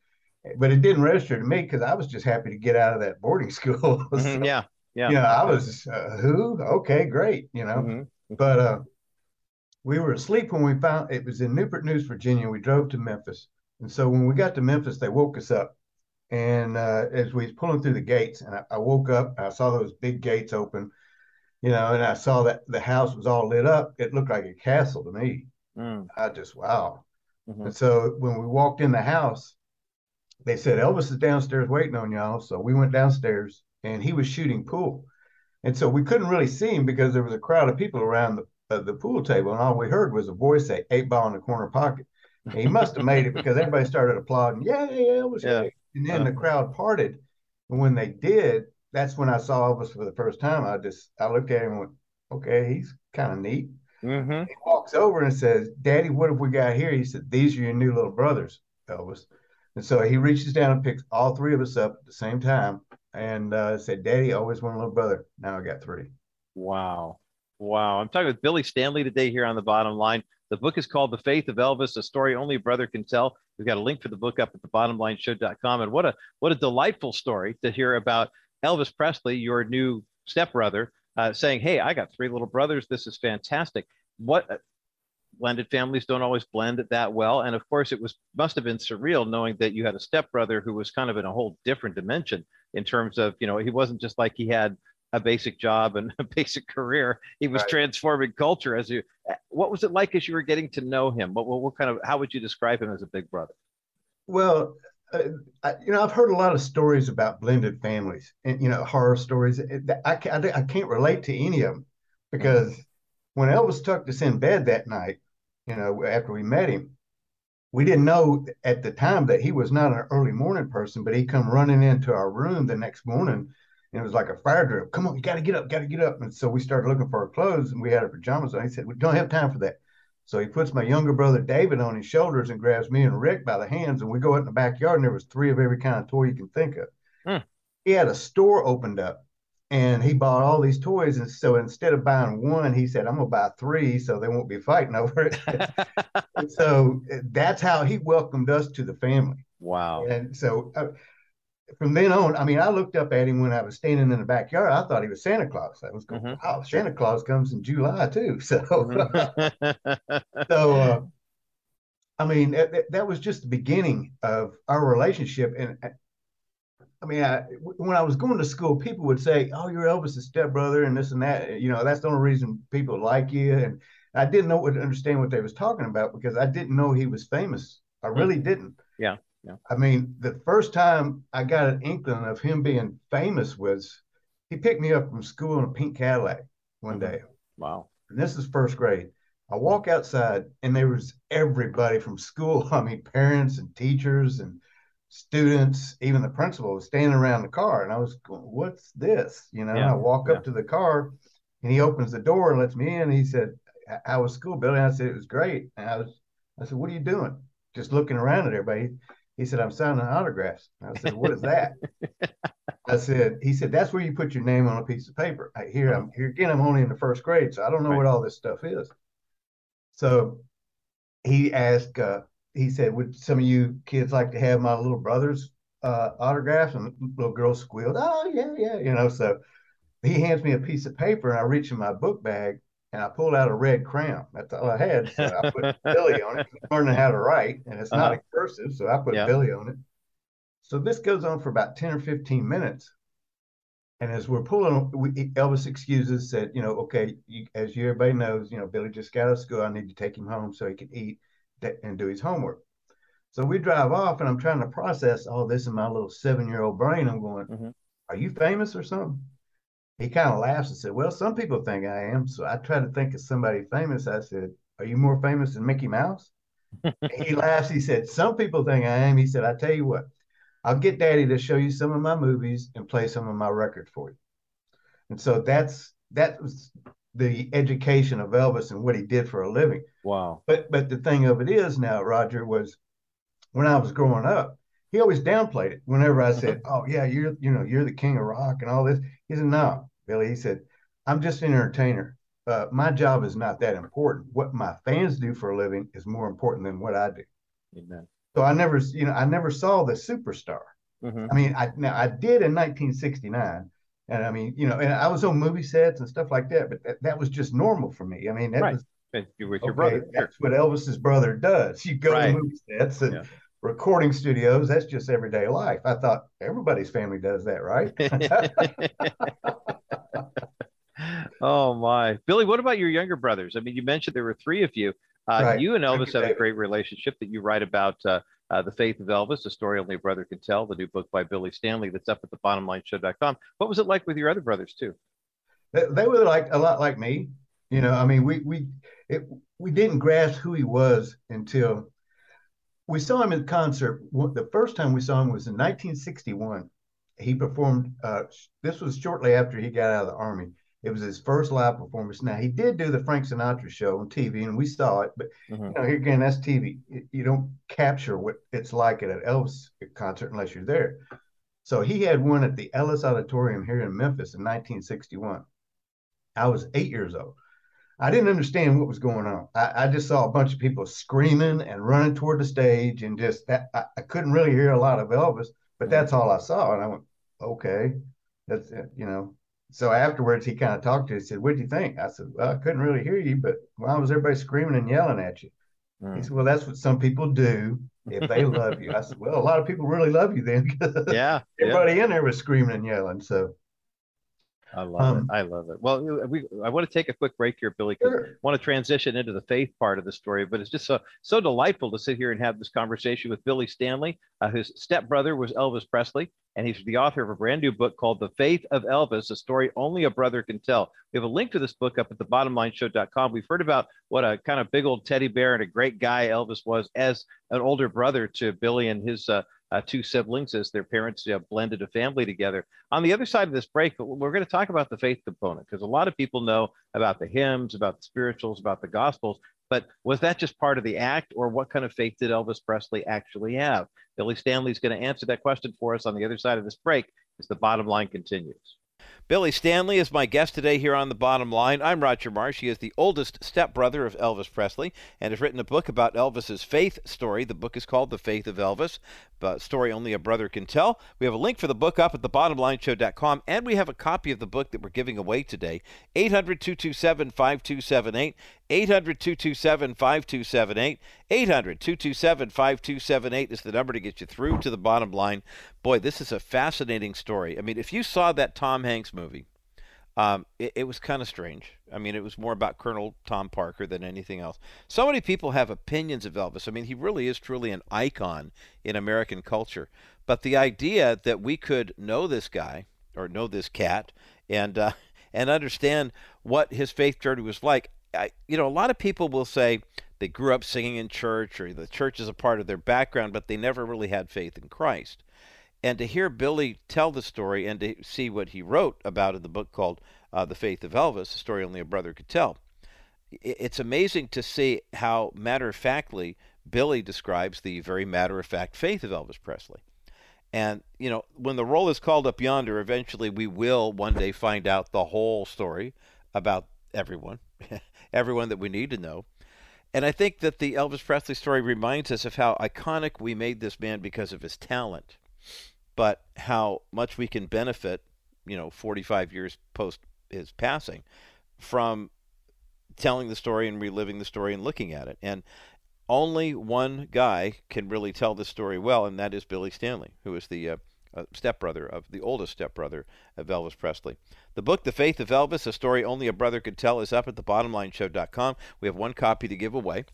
But it didn't register to me because I was just happy to get out of that boarding school. so, mm-hmm, yeah, yeah. You know, I was uh, who? Okay, great. You know, mm-hmm. but uh, we were asleep when we found it was in Newport News, Virginia. We drove to Memphis, and so when we got to Memphis, they woke us up. And uh, as we was pulling through the gates, and I, I woke up, I saw those big gates open, you know, and I saw that the house was all lit up. It looked like a castle to me. Mm. I just wow. Mm-hmm. And so when we walked in the house, they said Elvis is downstairs waiting on y'all. So we went downstairs, and he was shooting pool, and so we couldn't really see him because there was a crowd of people around the uh, the pool table, and all we heard was a voice say "eight ball in the corner pocket." And he must have made it because everybody started applauding. Yeah, yeah, it was yeah. Great. And then uh-huh. the crowd parted, and when they did, that's when I saw Elvis for the first time. I just I looked at him and went, "Okay, he's kind of neat." Mm-hmm. He walks over and says, "Daddy, what have we got here?" He said, "These are your new little brothers, Elvis." And so he reaches down and picks all three of us up at the same time and uh, said, "Daddy, always wanted a little brother. Now I got three. Wow. Wow. I'm talking with Billy Stanley today here on the bottom line. The book is called The Faith of Elvis, a story only a brother can tell. We've got a link for the book up at the bottomlineshow.com. And what a what a delightful story to hear about Elvis Presley, your new stepbrother, uh, saying, Hey, I got three little brothers. This is fantastic. What uh, blended families don't always blend that well. And of course, it was must have been surreal knowing that you had a stepbrother who was kind of in a whole different dimension in terms of, you know, he wasn't just like he had a basic job and a basic career. He was right. transforming culture as you. What was it like as you were getting to know him? What, what, what kind of how would you describe him as a big brother? Well, uh, I, you know, I've heard a lot of stories about blended families and you know horror stories. I, I, I can't relate to any of them because mm-hmm. when Elvis tucked us in bed that night, you know, after we met him, we didn't know at the time that he was not an early morning person, but he come running into our room the next morning and it was like a fire drill. Come on, you got to get up, got to get up. And so we started looking for our clothes, and we had our pajamas on. He said, "We don't have time for that." So he puts my younger brother David on his shoulders and grabs me and Rick by the hands, and we go out in the backyard, and there was three of every kind of toy you can think of. Hmm. He had a store opened up, and he bought all these toys. And so instead of buying one, he said, "I'm gonna buy three, so they won't be fighting over it." so that's how he welcomed us to the family. Wow! And so. Uh, from then on, I mean, I looked up at him when I was standing in the backyard. I thought he was Santa Claus. I was going, mm-hmm. wow, Santa Claus comes in July too. So, so uh, I mean, that, that, was just the beginning of our relationship. And uh, I mean, I, when I was going to school, people would say, "Oh, you're Elvis's stepbrother," and this and that. You know, that's the only reason people like you. And I didn't know what to understand what they was talking about because I didn't know he was famous. I mm. really didn't. Yeah. Yeah. I mean, the first time I got an inkling of him being famous was he picked me up from school in a pink Cadillac one mm-hmm. day. Wow. And this is first grade. I walk outside and there was everybody from school. I mean, parents and teachers and students, even the principal was standing around the car. And I was going, what's this? You know, yeah. I walk up to the car and he opens the door and lets me in. He said, how was school, Billy? I said, it was great. And I was, I said, what are you doing? Just looking around at everybody. He said, I'm signing autographs. I said, What is that? I said, He said, That's where you put your name on a piece of paper. I, here, I'm here again. I'm only in the first grade, so I don't know right. what all this stuff is. So he asked, uh, he said, Would some of you kids like to have my little brother's uh, autographs? And the little girl squealed, Oh, yeah, yeah. You know, so he hands me a piece of paper, and I reach in my book bag and I pulled out a red crayon. That's all I had. So I put Billy on it, learning how to write, and it's not uh-huh. a cursive, so I put yeah. Billy on it. So this goes on for about 10 or 15 minutes. And as we're pulling, we, Elvis excuses, said, you know, okay, you, as you, everybody knows, you know, Billy just got out of school. I need to take him home so he can eat and do his homework. So we drive off, and I'm trying to process all this in my little seven year old brain. I'm going, mm-hmm. Are you famous or something? He kind of laughs and said, Well, some people think I am. So I tried to think of somebody famous. I said, Are you more famous than Mickey Mouse? he laughs. He said, Some people think I am. He said, I tell you what, I'll get daddy to show you some of my movies and play some of my records for you. And so that's that was the education of Elvis and what he did for a living. Wow. But but the thing of it is now, Roger, was when I was growing up, he always downplayed it whenever I said, "Oh yeah, you're you know you're the king of rock and all this." He said, "No, Billy." He said, "I'm just an entertainer. Uh, my job is not that important. What my fans do for a living is more important than what I do." Amen. So I never, you know, I never saw the superstar. Mm-hmm. I mean, I now I did in 1969, and I mean, you know, and I was on movie sets and stuff like that, but that, that was just normal for me. I mean, that right. was with your brother. That's what Elvis's brother does. You go right. to movie sets and yeah. recording studios. That's just everyday life. I thought everybody's family does that, right? oh my, Billy. What about your younger brothers? I mean, you mentioned there were three of you. Uh, right. You and Elvis have a great relationship that you write about. Uh, uh, the Faith of Elvis, a story only a brother can tell, the new book by Billy Stanley that's up at the bottomlineshow.com. What was it like with your other brothers too? They, they were like a lot like me. You know, I mean, we we it, we didn't grasp who he was until we saw him in concert. The first time we saw him was in 1961. He performed. Uh, this was shortly after he got out of the army. It was his first live performance. Now he did do the Frank Sinatra show on TV, and we saw it. But mm-hmm. you know, here again, that's TV. You don't capture what it's like at an Elvis concert unless you're there. So he had one at the Ellis Auditorium here in Memphis in 1961. I was eight years old. I didn't understand what was going on. I, I, just saw a bunch of people screaming and running toward the stage, and just I, I couldn't really hear a lot of Elvis, but that's all I saw. And I went, okay, that's it, you know. So afterwards, he kind of talked to me. He said, "What do you think?" I said, "Well, I couldn't really hear you, but why was everybody screaming and yelling at you?" Mm. He said, "Well, that's what some people do if they love you." I said, "Well, a lot of people really love you then." yeah, everybody yeah. in there was screaming and yelling. So I love um, it. I love it. Well, we I want to take a quick break here, Billy. Sure. I want to transition into the faith part of the story, but it's just so so delightful to sit here and have this conversation with Billy Stanley. Uh, his stepbrother was Elvis Presley, and he's the author of a brand new book called The Faith of Elvis: A Story Only a Brother Can Tell. We have a link to this book up at the bottomlineshow.com. We've heard about what a kind of big old teddy bear and a great guy Elvis was as an older brother to Billy and his uh, uh, two siblings as their parents uh, blended a family together. On the other side of this break, we're going to talk about the faith component because a lot of people know about the hymns, about the spirituals, about the gospels. But was that just part of the act, or what kind of faith did Elvis Presley actually have? Billy Stanley is going to answer that question for us on the other side of this break as the bottom line continues. Billy Stanley is my guest today here on The Bottom Line. I'm Roger Marsh. He is the oldest stepbrother of Elvis Presley and has written a book about Elvis's faith story. The book is called The Faith of Elvis, but story only a brother can tell. We have a link for the book up at thebottomlineshow.com, and we have a copy of the book that we're giving away today. 800 227 5278. 800 227 5278. 800 227 5278 is the number to get you through to the bottom line. Boy, this is a fascinating story. I mean, if you saw that Tom Hanks movie, um, it, it, was kind of strange. I mean, it was more about Colonel Tom Parker than anything else. So many people have opinions of Elvis. I mean, he really is truly an icon in American culture. But the idea that we could know this guy or know this cat and uh, and understand what his faith journey was like, I, you know, a lot of people will say they grew up singing in church or the church is a part of their background, but they never really had faith in Christ. And to hear Billy tell the story and to see what he wrote about in the book called uh, The Faith of Elvis, a story only a brother could tell, it's amazing to see how matter of factly Billy describes the very matter of fact faith of Elvis Presley. And, you know, when the roll is called up yonder, eventually we will one day find out the whole story about everyone, everyone that we need to know. And I think that the Elvis Presley story reminds us of how iconic we made this man because of his talent but how much we can benefit, you know, 45 years post his passing from telling the story and reliving the story and looking at it. And only one guy can really tell this story well, and that is Billy Stanley, who is the uh, uh, stepbrother of the oldest stepbrother of Elvis Presley. The book, The Faith of Elvis, a story only a brother could tell, is up at thebottomlineshow.com. We have one copy to give away.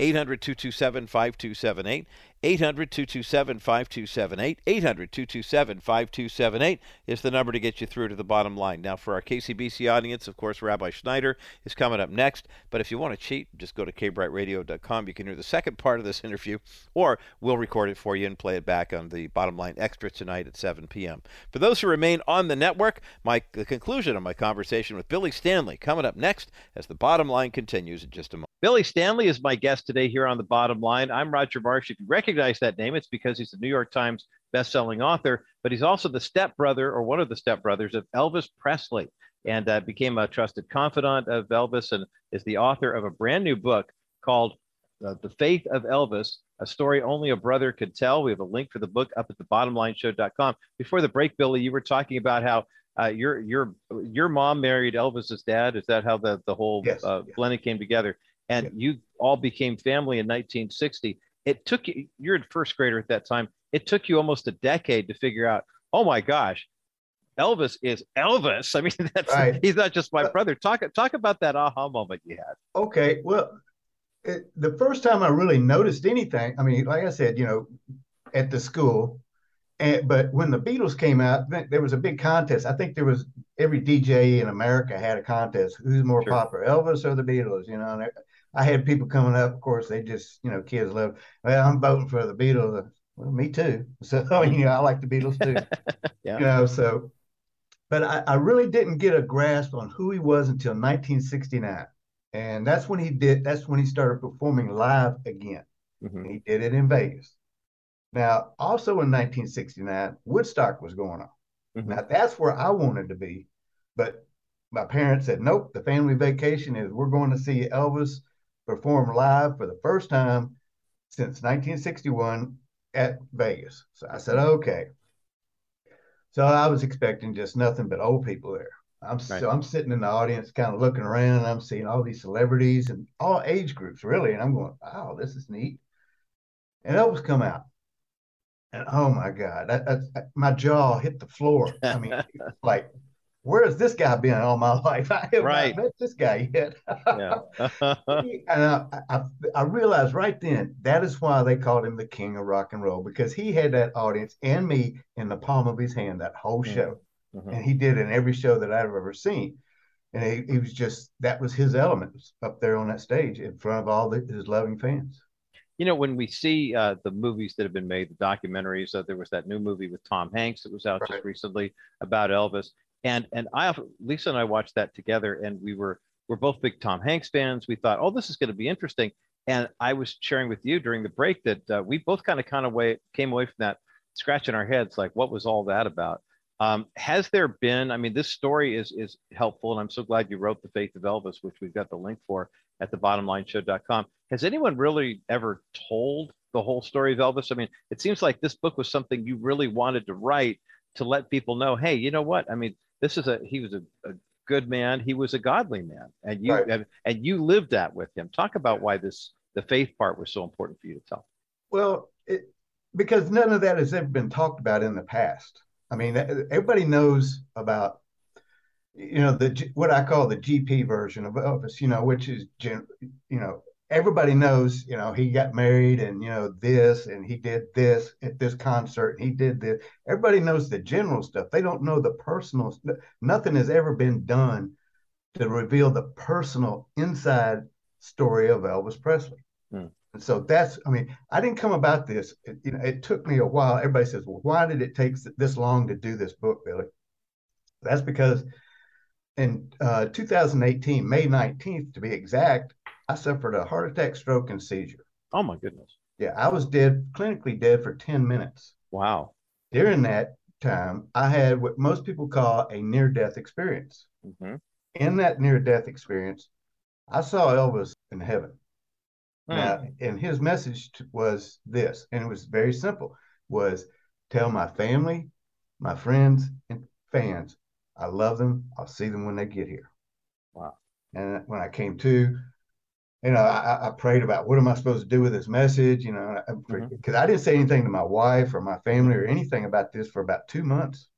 800 227 5278. 800 227 5278. 800 227 5278 is the number to get you through to the bottom line. Now, for our KCBC audience, of course, Rabbi Schneider is coming up next. But if you want to cheat, just go to kbrightradio.com. You can hear the second part of this interview, or we'll record it for you and play it back on the bottom line extra tonight at 7 p.m. For those who remain on the network, my the conclusion of my conversation with Billy Stanley coming up next as the bottom line continues in just a moment. Billy Stanley is my guest today here on the bottom line. I'm Roger Marsh. If you recognize that name, it's because he's a New York Times best-selling author, but he's also the stepbrother or one of the stepbrothers of Elvis Presley and uh, became a trusted confidant of Elvis and is the author of a brand new book called uh, The Faith of Elvis, a story only a brother could tell. We have a link for the book up at the bottomlineshow.com. Before the break, Billy, you were talking about how uh, your your your mom married Elvis's dad. Is that how the the whole yes, uh, blending came together? And you all became family in 1960. It took you, you're a first grader at that time. It took you almost a decade to figure out, oh my gosh, Elvis is Elvis. I mean, that's right. he's not just my uh, brother. Talk talk about that aha moment you had. Okay, well, it, the first time I really noticed anything, I mean, like I said, you know, at the school, and but when the Beatles came out, there was a big contest. I think there was every DJ in America had a contest. Who's more sure. popular, Elvis or the Beatles? You know, I had people coming up. Of course, they just you know kids love. Well, I'm voting for the Beatles. Well, me too. So I mean, you know, I like the Beatles too. yeah. You know, so but I, I, really didn't get a grasp on who he was until 1969 and that's when he did that's when he started performing live again mm-hmm. he did it in vegas now also in 1969 woodstock was going on mm-hmm. now that's where i wanted to be but my parents said nope the family vacation is we're going to see elvis perform live for the first time since 1961 at vegas so i said okay so I was expecting just nothing but old people there. I'm right. so I'm sitting in the audience, kind of looking around, and I'm seeing all these celebrities and all age groups, really. And I'm going, "Wow, this is neat." And Elvis come out, and oh my God, I, I, I, my jaw hit the floor. I mean, like where has this guy been all my life? I have right. not met this guy yet. yeah. and I, I, I, realized right then that is why they called him the king of rock and roll because he had that audience and me in the palm of his hand that whole mm-hmm. show. Mm-hmm. And he did in every show that I've ever seen. And he, he was just, that was his element up there on that stage in front of all the, his loving fans you know, when we see uh, the movies that have been made, the documentaries, uh, there was that new movie with Tom Hanks that was out right. just recently about Elvis. And and I Lisa and I watched that together, and we were we're both big Tom Hanks fans. We thought, oh, this is going to be interesting. And I was sharing with you during the break that uh, we both kind of kind of way came away from that scratching our heads, like what was all that about? Um, has there been? I mean, this story is is helpful, and I'm so glad you wrote the Faith of Elvis, which we've got the link for at the thebottomlineshow.com. Has anyone really ever told the whole story of Elvis? I mean, it seems like this book was something you really wanted to write to let people know, hey, you know what? I mean, this is a he was a, a good man. He was a godly man, and you right. and, and you lived that with him. Talk about why this the faith part was so important for you to tell. Well, it, because none of that has ever been talked about in the past. I mean, everybody knows about you know the what I call the GP version of Elvis, you know, which is you know everybody knows, you know, he got married and, you know, this and he did this at this concert and he did this. Everybody knows the general stuff. They don't know the personal. Nothing has ever been done to reveal the personal inside story of Elvis Presley. Hmm. And so that's, I mean, I didn't come about this. It, you know, it took me a while. Everybody says, well, why did it take this long to do this book, Billy? That's because in uh, 2018, May 19th to be exact, I suffered a heart attack, stroke, and seizure. Oh my goodness. Yeah, I was dead, clinically dead for 10 minutes. Wow. During that time, I had what most people call a near death experience. Mm-hmm. In that near death experience, I saw Elvis in heaven. Hmm. Now, and his message was this, and it was very simple: was tell my family, my friends, and fans, I love them. I'll see them when they get here. Wow. And when I came to, you know, I, I, prayed about what am I supposed to do with this message, you know, because mm-hmm. I didn't say anything to my wife or my family or anything about this for about two months.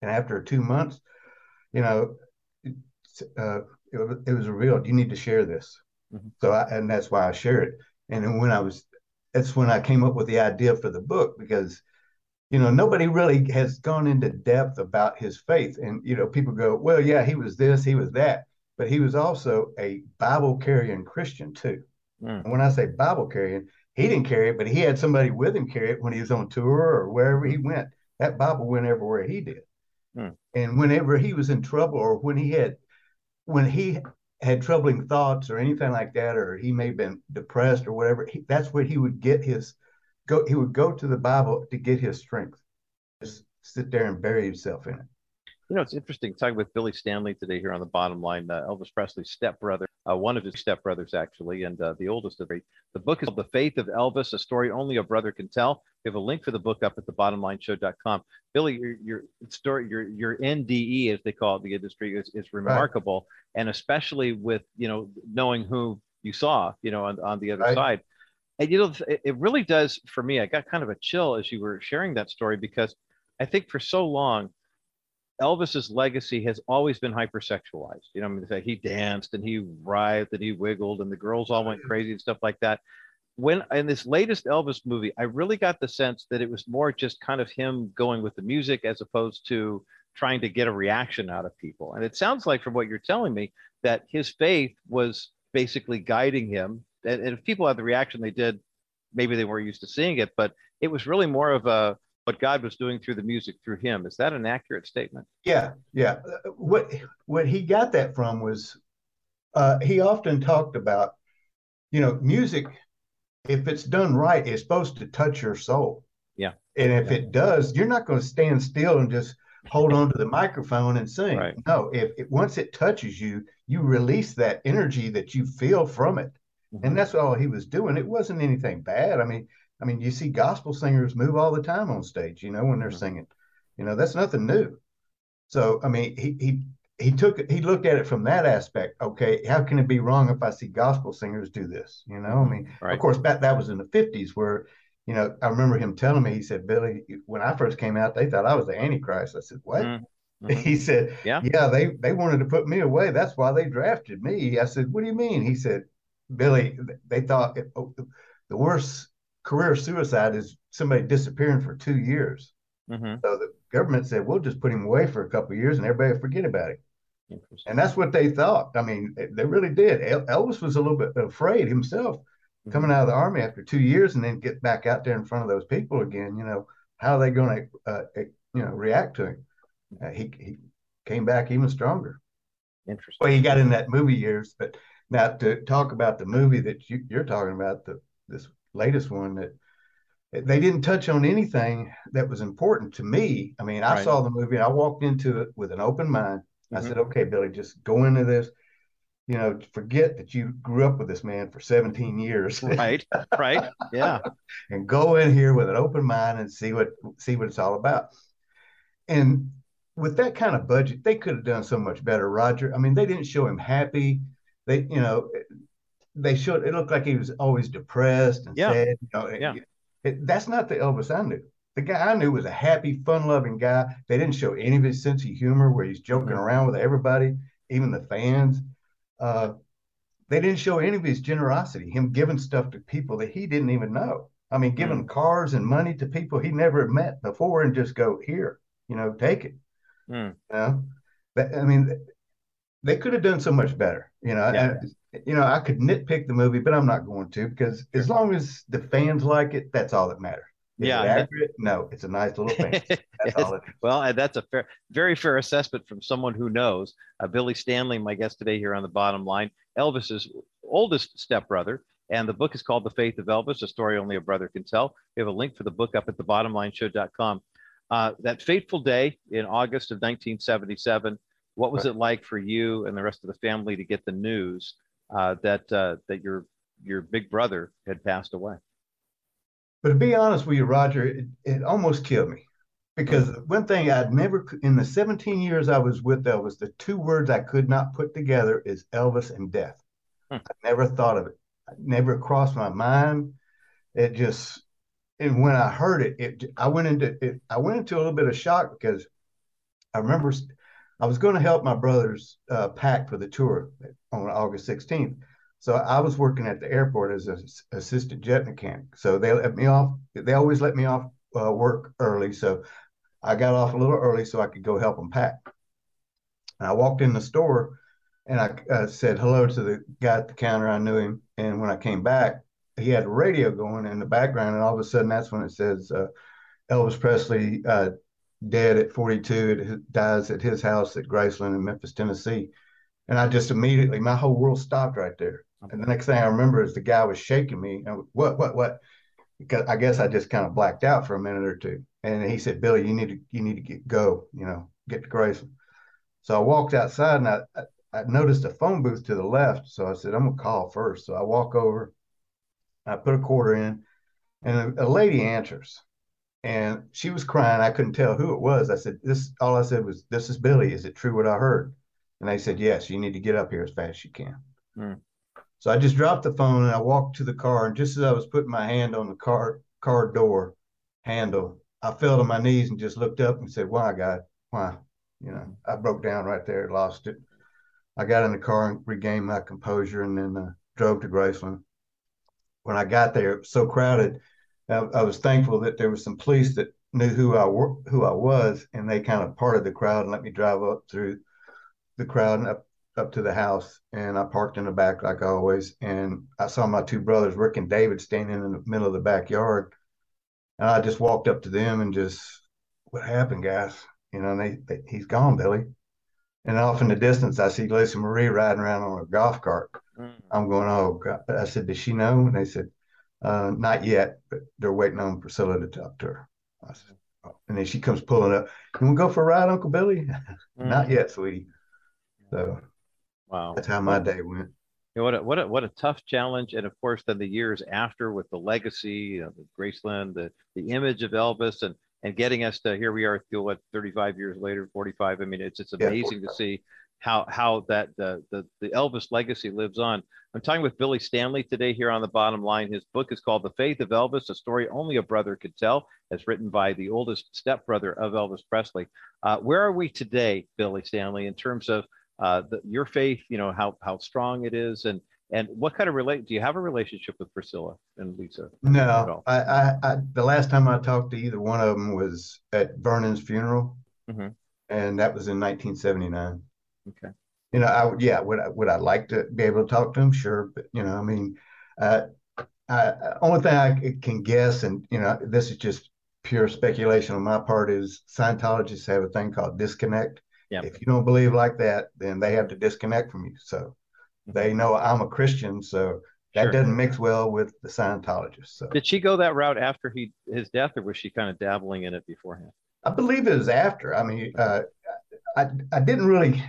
And after two months, you know, uh, it, it, was revealed you need to share this. Mm-hmm. So, I, and that's why I shared it. And then when I was, that's when I came up with the idea for the book because, you know, nobody really has gone into depth about his faith. And, you know, people go, well, yeah, he was this, he was that but he was also a Bible carrying Christian too. Mm. And when I say Bible carrying, he didn't carry it, but he had somebody with him carry it when he was on tour or wherever he went. That Bible went everywhere he did. Mm. And whenever he was in trouble or when he had when he had troubling thoughts or anything like that, or he may have been depressed or whatever, he, that's where he would get his go. He would go to the Bible to get his strength. Just sit there and bury himself in it. You know, it's interesting talking with Billy Stanley today here on the bottom line. Uh, Elvis Presley's stepbrother, uh, one of his stepbrothers actually, and uh, the oldest of three. The book is called The Faith of Elvis, a story only a brother can tell. We have a link for the book up at thebottomlineshow.com. Billy, your, your story, your your NDE as they call it the industry is, is remarkable, right. and especially with you know knowing who you saw, you know, on, on the other Right. side. And you know, it, it really does for me. I got kind of a chill as you were sharing that story because I think for so long, Elvis's legacy has always been hypersexualized. You know, I mean, he danced and he writhed and he wiggled and the girls all went crazy and stuff like that. When in this latest Elvis movie, I really got the sense that it was more just kind of him going with the music as opposed to trying to get a reaction out of people. And it sounds like, from what you're telling me, that his faith was basically guiding him. And, and if people had the reaction they did, maybe they weren't used to seeing it, but it was really more of a what God was doing through the music through him. Is that an accurate statement? Yeah, yeah. What what he got that from was uh, he often talked about, you know, music. If it's done right, it's supposed to touch your soul. Yeah. And if Yeah. it does, you're not going to stand still and just hold on to the microphone and sing. Right. No, if it once it touches you, you release that energy that you feel from it. Mhm. And that's all he was doing. It wasn't anything bad. I mean, I mean, you see gospel singers move all the time on stage, you know, when they're singing. You know, that's nothing new. So, I mean, he he he took he looked at it from that aspect. Okay, how can it be wrong if I see gospel singers do this? You know, I mean, Right. of course, that that was in the 50s where, you know, I remember him telling me, he said, Billy, when I first came out, they thought I was the Antichrist. I said, What? Mhm. Mhm. He said, Yeah. yeah, they they wanted to put me away. That's why they drafted me. I said, what do you mean? He said, Billy, they thought it, oh, the worst career suicide is somebody disappearing for two years. Mhm. So the government said, we'll just put him away for a couple of years and everybody will forget about him. Interesting. And that's what they thought. I mean, they- really did. El- Elvis was a little bit afraid himself coming out of the army after two years and then get back out there in front of those people again. You know, how are they going to, uh, you know, react to him? Uh, he, he came back even stronger. Interesting. Well, he got in that movie years, but now to talk about the movie that you, you're talking about, the this latest one that they didn't touch on anything that was important to me. I mean, I Right. saw the movie and I walked into it with an open mind. I Mhm. said, okay, Billy, just go into this. You know, forget that you grew up with this man for 17 years Right. Right. Yeah. and go in here with an open mind and see what see what it's all about. And with that kind of budget, they could have done so much better, Roger. I mean, they didn't show him happy. They, you know, they showed it looked like he was always depressed and Yeah. sad. You know, Yeah. It- that's not the Elvis I knew. The guy I knew was a happy, fun-loving guy. They didn't show any of his sense of humor, where he's joking Mhm. around with everybody, even the fans. Uh, they didn't show any of his generosity, him giving stuff to people that he didn't even know. I mean, giving cars and money to people he never met before and just go, here, you know, take it. Mm. You know, That- I mean, they could have done so much better. You know, Yeah. You know, I could nitpick the movie, but I'm not going to because as long as the fans like it, that's all that matters. Is Yeah, it accurate? No, it's a nice little thing. That's all it is. well, and that's a fair, very fair assessment from someone who knows. Uh, Billy Stanley, my guest today here on the bottom line, Elvis's oldest stepbrother, and the book is called The Faith of Elvis, a story only a brother can tell. We have a link for the book up at thebottomlineshow.com. Uh, that fateful day in August of 1977, what was it like for you and the rest of the family to get the news uh, that uh, that your your big brother had passed away? But to be honest with you, Roger, it, it almost killed me because one thing I'd never, in the 17 years I was with Elvis, the two words I could not put together is Elvis and death. Hmm. I never thought of it. It never crossed my mind. It just, and when I heard it, it I went into it. I went into a little bit of shock because I remember I was going to help my brothers uh, pack for the tour on August 16th. So I was working at the airport as an assistant jet mechanic. So they let me off. They always let me off uh, work early. So I got off a little early so I could go help them pack. And I walked in the store and I uh, said hello to the guy at the counter. I knew him. And when I came back, he had a radio going in the background. And all of a sudden, that's when it says uh, Elvis Presley uh, dead at 42, dies at his house at Graceland in Memphis, Tennessee. And I just immediately, my whole world stopped right there. And the next thing I remember is the guy was shaking me. And what, what, what? Because I guess I just kind of blacked out for a minute or two. And he said, "Billy, you need to, you need to get go. You know, get to Graceland." So I walked outside and I, I, I noticed a phone booth to the left. So I said, "I'm gonna call first. So I walk over, I put a quarter in, and a, a lady answers, and she was crying. I couldn't tell who it was. I said, "This." All I said was, "This is Billy. Is it true what I heard?" And they said, "Yes. You need to get up here as fast as you can." Mm. So I just dropped the phone and I walked to the car. And just as I was putting my hand on the car car door handle, I fell to my knees and just looked up and said, "Why, God? Why?" You know, I broke down right there, lost it. I got in the car and regained my composure, and then uh, drove to Graceland. When I got there, it was so crowded. I, I was thankful that there was some police that knew who I were, who I was, and they kind of parted the crowd and let me drive up through the crowd and up up to the house. And I parked in the back like always, and I saw my two brothers, Rick and David, standing in the middle of the backyard. And I just walked up to them and just, what happened, guys? You know, and they, they he's gone, Billy. And off in the distance, I see Lisa Marie riding around on a golf cart. Mm. I'm going, oh, God. I said, does she know? And they said, uh, not yet, but they're waiting on Priscilla to talk to her. Said, oh. And then she comes pulling up. Can we go for a ride, Uncle Billy? Mm. not yet, sweetie. So wow, that's how my day went. You know, what a, what a what a tough challenge, and of course, then the years after with the legacy, you know, the Graceland, the the image of Elvis, and and getting us to here we are, what 35 years later, 45. I mean, it's it's amazing yeah, to see how how that the, the the Elvis legacy lives on. I'm talking with Billy Stanley today here on the bottom line. His book is called The Faith of Elvis, a story only a brother could tell, as written by the oldest stepbrother of Elvis Presley. Uh, where are we today, Billy Stanley, in terms of uh, the, your faith? You know how how strong it is, and and what kind of relate? Do you have a relationship with Priscilla and Lisa? No, I, I, I, the last time I talked to either one of them was at Vernon's funeral, mm-hmm. and that was in 1979. Okay. You know, I would, yeah, would I, would I like to be able to talk to him? Sure. But, you know, I mean, uh, I, only thing I can guess, and, you know, this is just pure speculation on my part, is Scientologists have a thing called disconnect. Yep. If you don't believe like that, then they have to disconnect from you. So they know I'm a Christian. So that sure. doesn't mix well with the Scientologists. So did she go that route after he his death, or was she kind of dabbling in it beforehand? I believe it was after. I mean, uh, I I didn't really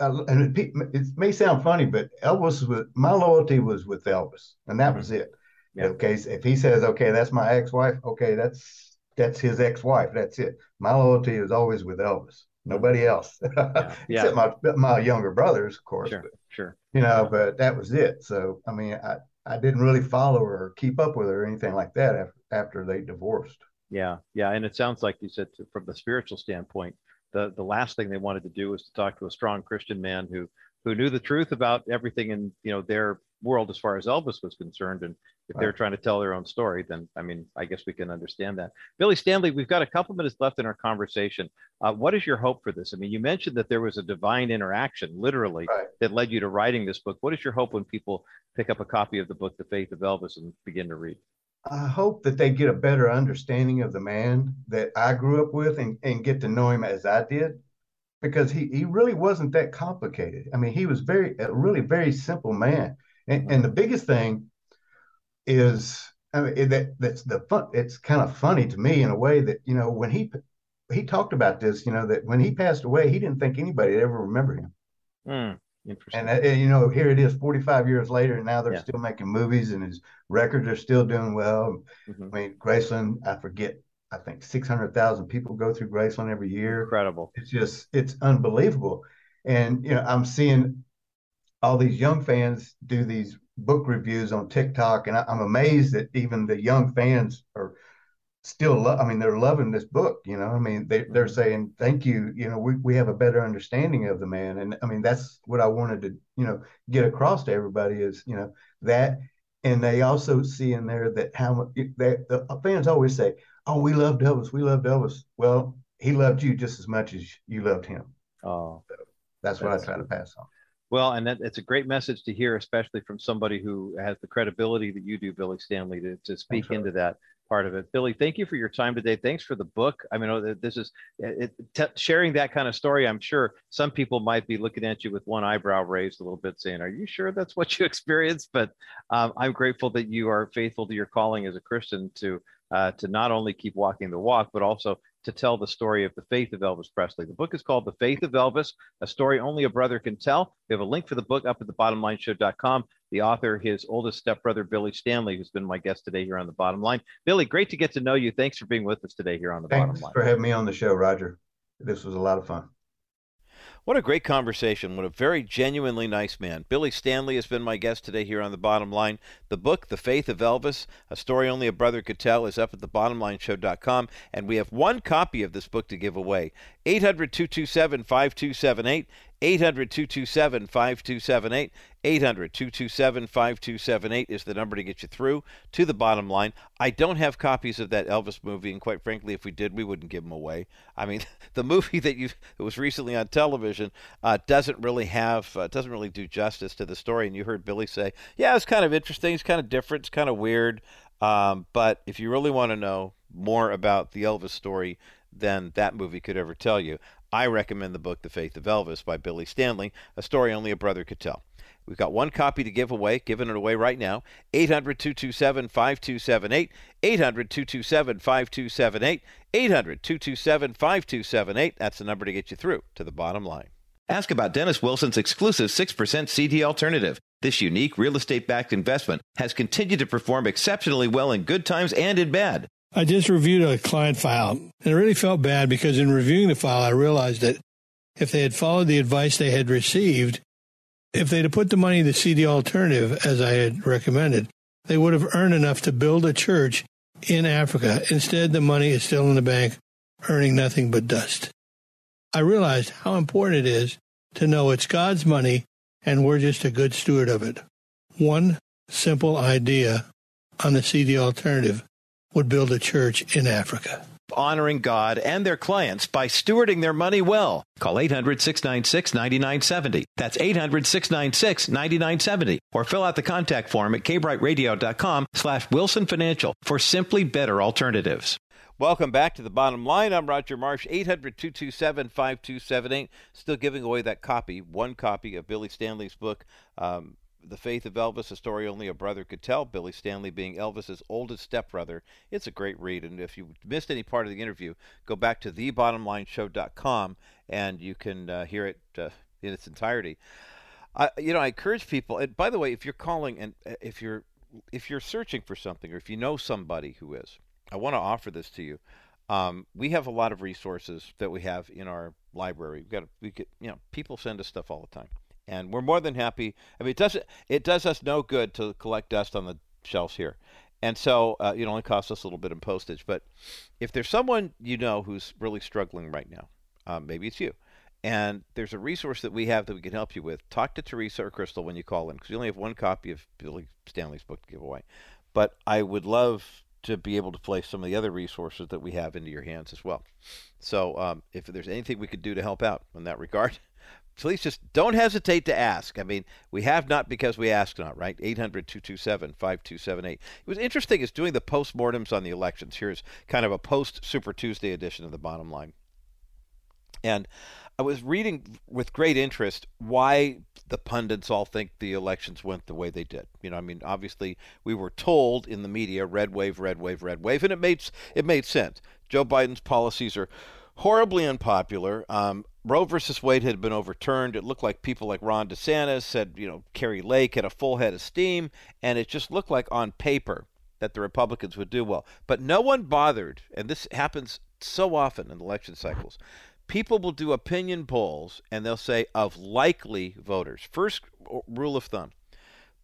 uh, and it, it, may sound funny, but Elvis was my loyalty was with Elvis, and that mm-hmm. was it. Yeah. Okay, if he says, "Okay, that's my ex-wife," okay, that's that's his ex-wife. That's it. My loyalty is always with Elvis. Nobody else, yeah. yeah. except my my younger brothers, of course. Sure, but, sure. You know, but that was it. So I mean, I I didn't really follow her or keep up with her or anything like that after after they divorced. Yeah, yeah, and it sounds like you said to, from the spiritual standpoint, the the last thing they wanted to do was to talk to a strong Christian man who who knew the truth about everything in you know their world as far as Elvis was concerned. And if they're trying to tell their own story, then I mean, I guess we can understand that. Billy Stanley, we've got a couple minutes left in our conversation. Uh, what is your hope for this? I mean, you mentioned that there was a divine interaction, literally, right. that led you to writing this book. What is your hope when people pick up a copy of the book, The Faith of Elvis, and begin to read? I hope that they get a better understanding of the man that I grew up with and, and get to know him as I did because he, he really wasn't that complicated. I mean, he was very, a really very simple man. And, and the biggest thing is, I mean, that that's the fun. It's kind of funny to me in a way that, you know, when he, he talked about this, you know, that when he passed away, he didn't think anybody ever remember him. Mm. And, uh, you know, here it is 45 years later, and now they're yeah. still making movies, and his records are still doing well. Mm-hmm. I mean, Graceland, I forget, I think 600,000 people go through Graceland every year. Incredible. It's just, it's unbelievable. And, you know, I'm seeing all these young fans do these book reviews on TikTok, and I, I'm amazed that even the young fans are still love. I mean, they're loving this book. You know, I mean, they they're mm-hmm. saying thank you. You know, we we have a better understanding of the man, and I mean, that's what I wanted to you know get across to everybody is you know that, and they also see in there that how that the fans always say, "Oh, we loved Elvis. We loved Elvis." Well, he loved you just as much as you loved him. Oh, so that's, that's what I try to pass on. Well, and that, it's a great message to hear, especially from somebody who has the credibility that you do, Billy Stanley, to, to speak into that part of it. Billy, thank you for your time today. Thanks for the book. I mean, oh, this is it, t- sharing that kind of story. I'm sure some people might be looking at you with one eyebrow raised a little bit, saying, "Are you sure that's what you experienced?" But um, I'm grateful that you are faithful to your calling as a Christian to uh, to not only keep walking the walk, but also to tell the story of the faith of Elvis Presley. The book is called The Faith of Elvis, a story only a brother can tell. We have a link for the book up at the thebottomlineshow.com. The author, his oldest stepbrother, Billy Stanley, who's been my guest today here on The Bottom Line. Billy, great to get to know you. Thanks for being with us today here on The Thanks Bottom Line. Thanks for having me on the show, Roger. This was a lot of fun. What a great conversation. What a very genuinely nice man. Billy Stanley has been my guest today here on The Bottom Line. The book, The Faith of Elvis, a story only a brother could tell, is up at thebottomlineshow.com. And we have one copy of this book to give away. 800 227 5278. 800 227 5278. 800 227 5278 is the number to get you through to the bottom line. I don't have copies of that Elvis movie, and quite frankly, if we did, we wouldn't give them away. I mean, the movie that you that was recently on television uh, doesn't really have uh, doesn't really do justice to the story. And you heard Billy say, "Yeah, it's kind of interesting. It's kind of different. It's kind of weird." Um, but if you really want to know more about the Elvis story than that movie could ever tell you, I recommend the book The Faith of Elvis by Billy Stanley, a story only a brother could tell. We've got one copy to give away, giving it away right now. 800 227 5278. 800 227 5278. 800 227 5278. That's the number to get you through to the bottom line. Ask about Dennis Wilson's exclusive 6% CD alternative. This unique real estate backed investment has continued to perform exceptionally well in good times and in bad. I just reviewed a client file and I really felt bad because in reviewing the file, I realized that if they had followed the advice they had received, if they'd have put the money in the CD alternative as I had recommended, they would have earned enough to build a church in Africa. Instead, the money is still in the bank, earning nothing but dust. I realized how important it is to know it's God's money and we're just a good steward of it. One simple idea on the CD alternative would build a church in Africa. Honoring God and their clients by stewarding their money well. Call 800 696 9970. That's 800 696 9970. Or fill out the contact form at kbrightradio.com slash Wilson Financial for simply better alternatives. Welcome back to the bottom line. I'm Roger Marsh, 800 227 5278. Still giving away that copy, one copy of Billy Stanley's book. Um, the Faith of Elvis, a story only a brother could tell, Billy Stanley being Elvis's oldest stepbrother. It's a great read, and if you missed any part of the interview, go back to thebottomlineshow.com and you can uh, hear it uh, in its entirety. I, you know, I encourage people. And by the way, if you're calling and uh, if you're if you're searching for something, or if you know somebody who is, I want to offer this to you. Um, we have a lot of resources that we have in our library. We've got we get you know people send us stuff all the time and we're more than happy. I mean, it does it does us no good to collect dust on the shelves here, and so uh, it only costs us a little bit in postage. But if there's someone you know who's really struggling right now, um, maybe it's you, and there's a resource that we have that we can help you with. Talk to Teresa or Crystal when you call in because we only have one copy of Billy Stanley's book to give away. But I would love to be able to place some of the other resources that we have into your hands as well. So um, if there's anything we could do to help out in that regard, please just don't hesitate to ask. I mean, we have not because we ask not, right? 800 227 5278. It was interesting is doing the postmortems on the elections. Here's kind of a post Super Tuesday edition of the bottom line. And I was reading with great interest why the pundits all think the elections went the way they did. You know, I mean, obviously we were told in the media, red wave, red wave, red wave, and it made it made sense. Joe Biden's policies are horribly unpopular. Um, Roe versus Wade had been overturned. It looked like people like Ron DeSantis said, you know, Kari Lake had a full head of steam, and it just looked like on paper that the Republicans would do well. But no one bothered, and this happens so often in election cycles. People will do opinion polls and they'll say of likely voters. First rule of thumb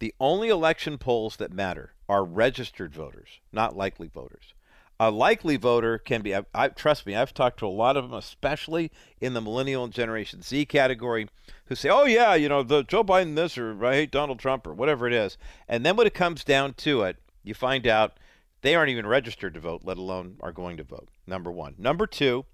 the only election polls that matter are registered voters, not likely voters a likely voter can be. I, I, trust me. I've talked to a lot of them, especially in the millennial and Generation Z category, who say, "Oh yeah, you know, the Joe Biden this or I hate Donald Trump or whatever it is." And then when it comes down to it, you find out they aren't even registered to vote, let alone are going to vote. Number one. Number two,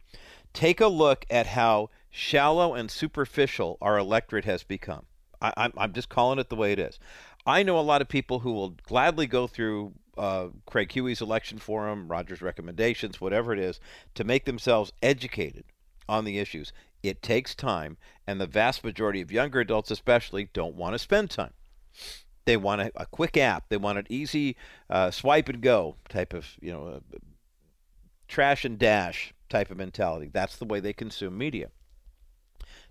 take a look at how shallow and superficial our electorate has become. I, I'm, I'm just calling it the way it is. I know a lot of people who will gladly go through uh, Craig Huey's election forum, Rogers' recommendations, whatever it is, to make themselves educated on the issues. It takes time, and the vast majority of younger adults, especially, don't want to spend time. They want a, a quick app. They want an easy uh, swipe and go type of, you know, trash and dash type of mentality. That's the way they consume media.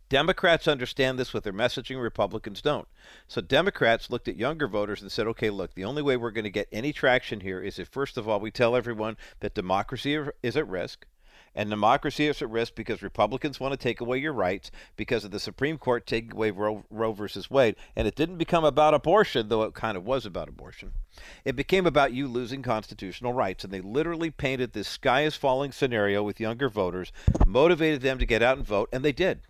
Democrats understand this with their messaging, Republicans don't. So Democrats looked at younger voters and said, okay, look, the only way we're going to get any traction here is if, first of all, we tell everyone that democracy is at risk. And democracy is at risk because Republicans want to take away your rights because of the Supreme Court taking away Roe, Roe versus Wade. And it didn't become about abortion, though it kind of was about abortion. It became about you losing constitutional rights. And they literally painted this sky is falling scenario with younger voters, motivated them to get out and vote, and they did.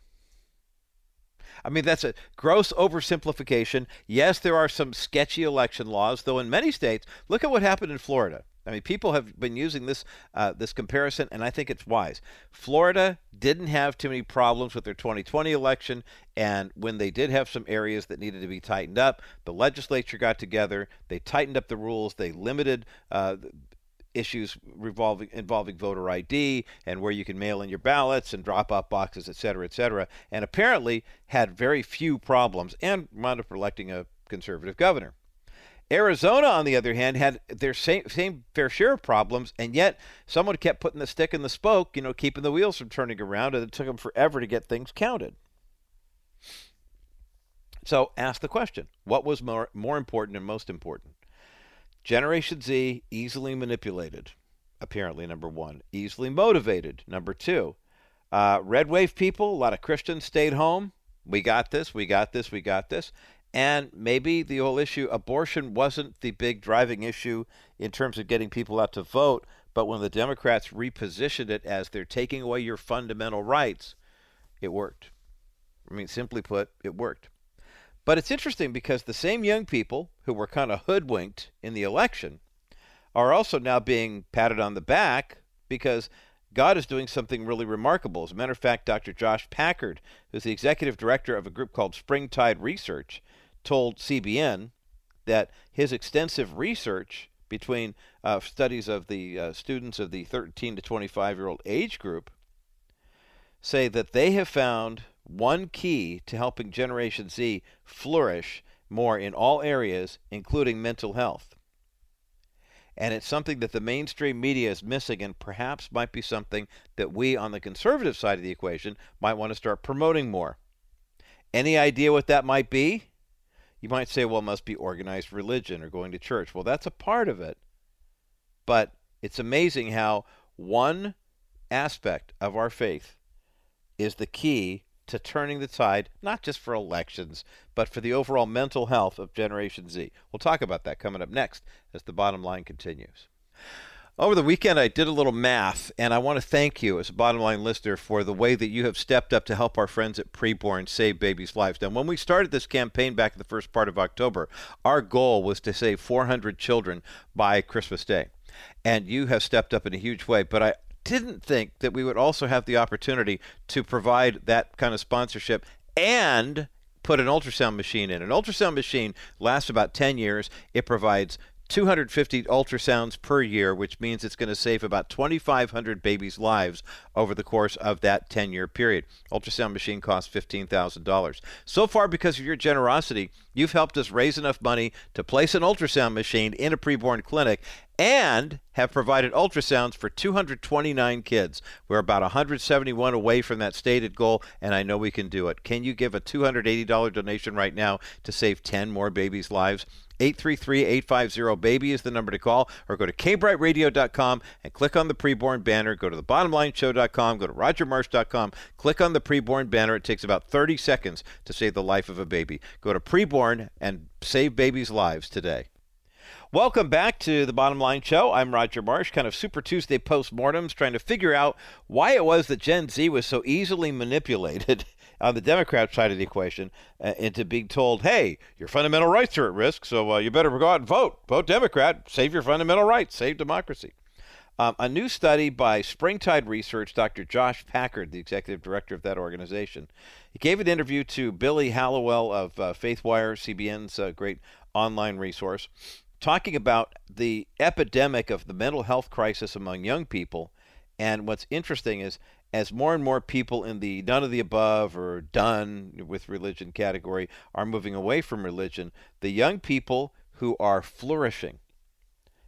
I mean, that's a gross oversimplification. Yes, there are some sketchy election laws, though in many states, look at what happened in Florida. I mean, people have been using this uh, this comparison, and I think it's wise. Florida didn't have too many problems with their 2020 election, and when they did have some areas that needed to be tightened up, the legislature got together. They tightened up the rules. They limited uh, issues revolving involving voter ID and where you can mail in your ballots and drop off boxes, et cetera, et cetera, and apparently had very few problems and wound up electing a conservative governor. Arizona, on the other hand, had their same, same fair share of problems, and yet someone kept putting the stick in the spoke, you know, keeping the wheels from turning around, and it took them forever to get things counted. So ask the question what was more, more important and most important? Generation Z, easily manipulated, apparently, number one. Easily motivated, number two. Uh, red wave people, a lot of Christians stayed home. We got this, we got this, we got this. And maybe the whole issue, abortion wasn't the big driving issue in terms of getting people out to vote, but when the Democrats repositioned it as they're taking away your fundamental rights, it worked. I mean, simply put, it worked. But it's interesting because the same young people who were kind of hoodwinked in the election are also now being patted on the back because God is doing something really remarkable. As a matter of fact, Dr. Josh Packard, who's the executive director of a group called Springtide Research, told CBN that his extensive research between uh, studies of the uh, students of the 13 to 25 year old age group say that they have found one key to helping Generation Z flourish more in all areas, including mental health. And it's something that the mainstream media is missing, and perhaps might be something that we on the conservative side of the equation might want to start promoting more. Any idea what that might be? You might say, well, it must be organized religion or going to church. Well, that's a part of it. But it's amazing how one aspect of our faith is the key to turning the tide, not just for elections, but for the overall mental health of Generation Z. We'll talk about that coming up next as the bottom line continues. Over the weekend, I did a little math, and I want to thank you as a bottom line listener for the way that you have stepped up to help our friends at Preborn save babies' lives. Now, when we started this campaign back in the first part of October, our goal was to save 400 children by Christmas Day. And you have stepped up in a huge way. But I didn't think that we would also have the opportunity to provide that kind of sponsorship and put an ultrasound machine in. An ultrasound machine lasts about 10 years. It provides 250 ultrasounds per year, which means it's going to save about 2,500 babies' lives over the course of that 10 year period. Ultrasound machine costs $15,000. So far, because of your generosity, you've helped us raise enough money to place an ultrasound machine in a preborn clinic and have provided ultrasounds for 229 kids. We're about 171 away from that stated goal, and I know we can do it. Can you give a $280 donation right now to save 10 more babies' lives? 833-850-BABY is the number to call, or go to kbrightradio.com and click on the preborn banner. Go to the bottomlineshow.com, go to rogermarsh.com, click on the preborn banner. It takes about 30 seconds to save the life of a baby. Go to preborn and save babies' lives today. Welcome back to the Bottom Line Show. I'm Roger Marsh, kind of Super Tuesday postmortems, trying to figure out why it was that Gen Z was so easily manipulated on the Democrat side of the equation uh, into being told, hey, your fundamental rights are at risk, so uh, you better go out and vote. Vote Democrat, save your fundamental rights, save democracy. Um, a new study by Springtide Research, Dr. Josh Packard, the executive director of that organization, he gave an interview to Billy Hallowell of uh, FaithWire, CBN's uh, great online resource talking about the epidemic of the mental health crisis among young people. And what's interesting is as more and more people in the none of the above or done with religion category are moving away from religion, the young people who are flourishing,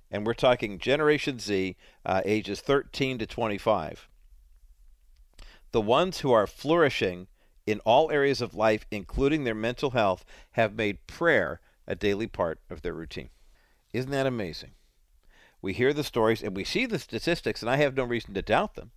and we're talking Generation Z, uh, ages 13 to 25, the ones who are flourishing in all areas of life, including their mental health, have made prayer a daily part of their routine. Isn't that amazing? We hear the stories and we see the statistics, and I have no reason to doubt them.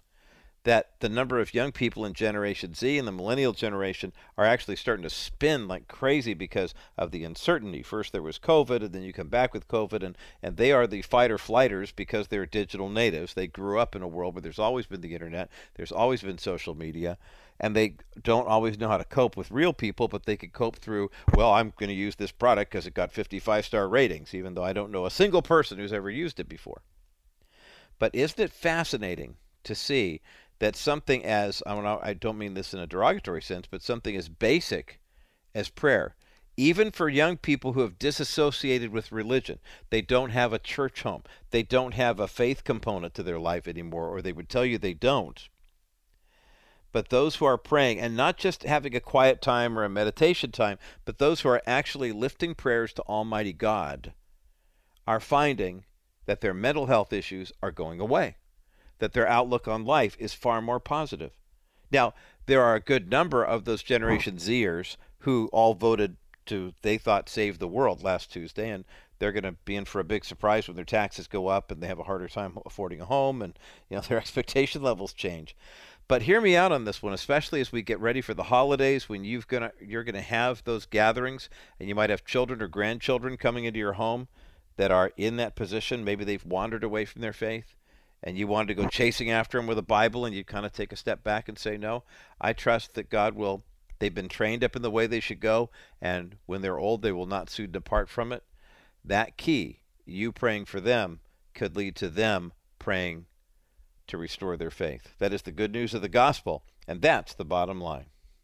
That the number of young people in Generation Z and the millennial generation are actually starting to spin like crazy because of the uncertainty. First there was COVID, and then you come back with COVID, and, and they are the fight or flighters because they're digital natives. They grew up in a world where there's always been the internet, there's always been social media, and they don't always know how to cope with real people, but they can cope through, well, I'm going to use this product because it got 55 star ratings, even though I don't know a single person who's ever used it before. But isn't it fascinating to see that something as I don't mean this in a derogatory sense, but something as basic as prayer, even for young people who have disassociated with religion, they don't have a church home, they don't have a faith component to their life anymore, or they would tell you they don't. But those who are praying, and not just having a quiet time or a meditation time, but those who are actually lifting prayers to Almighty God, are finding that their mental health issues are going away that their outlook on life is far more positive. Now, there are a good number of those Generation Zers who all voted to, they thought, save the world last Tuesday, and they're going to be in for a big surprise when their taxes go up and they have a harder time affording a home and you know their expectation levels change. But hear me out on this one, especially as we get ready for the holidays when you've gonna you're gonna have those gatherings and you might have children or grandchildren coming into your home that are in that position. Maybe they've wandered away from their faith and you wanted to go chasing after them with a Bible and you kind of take a step back and say, No, I trust that God will, they've been trained up in the way they should go, and when they're old, they will not soon depart from it. That key, you praying for them, could lead to them praying to restore their faith. That is the good news of the gospel, and that's the bottom line.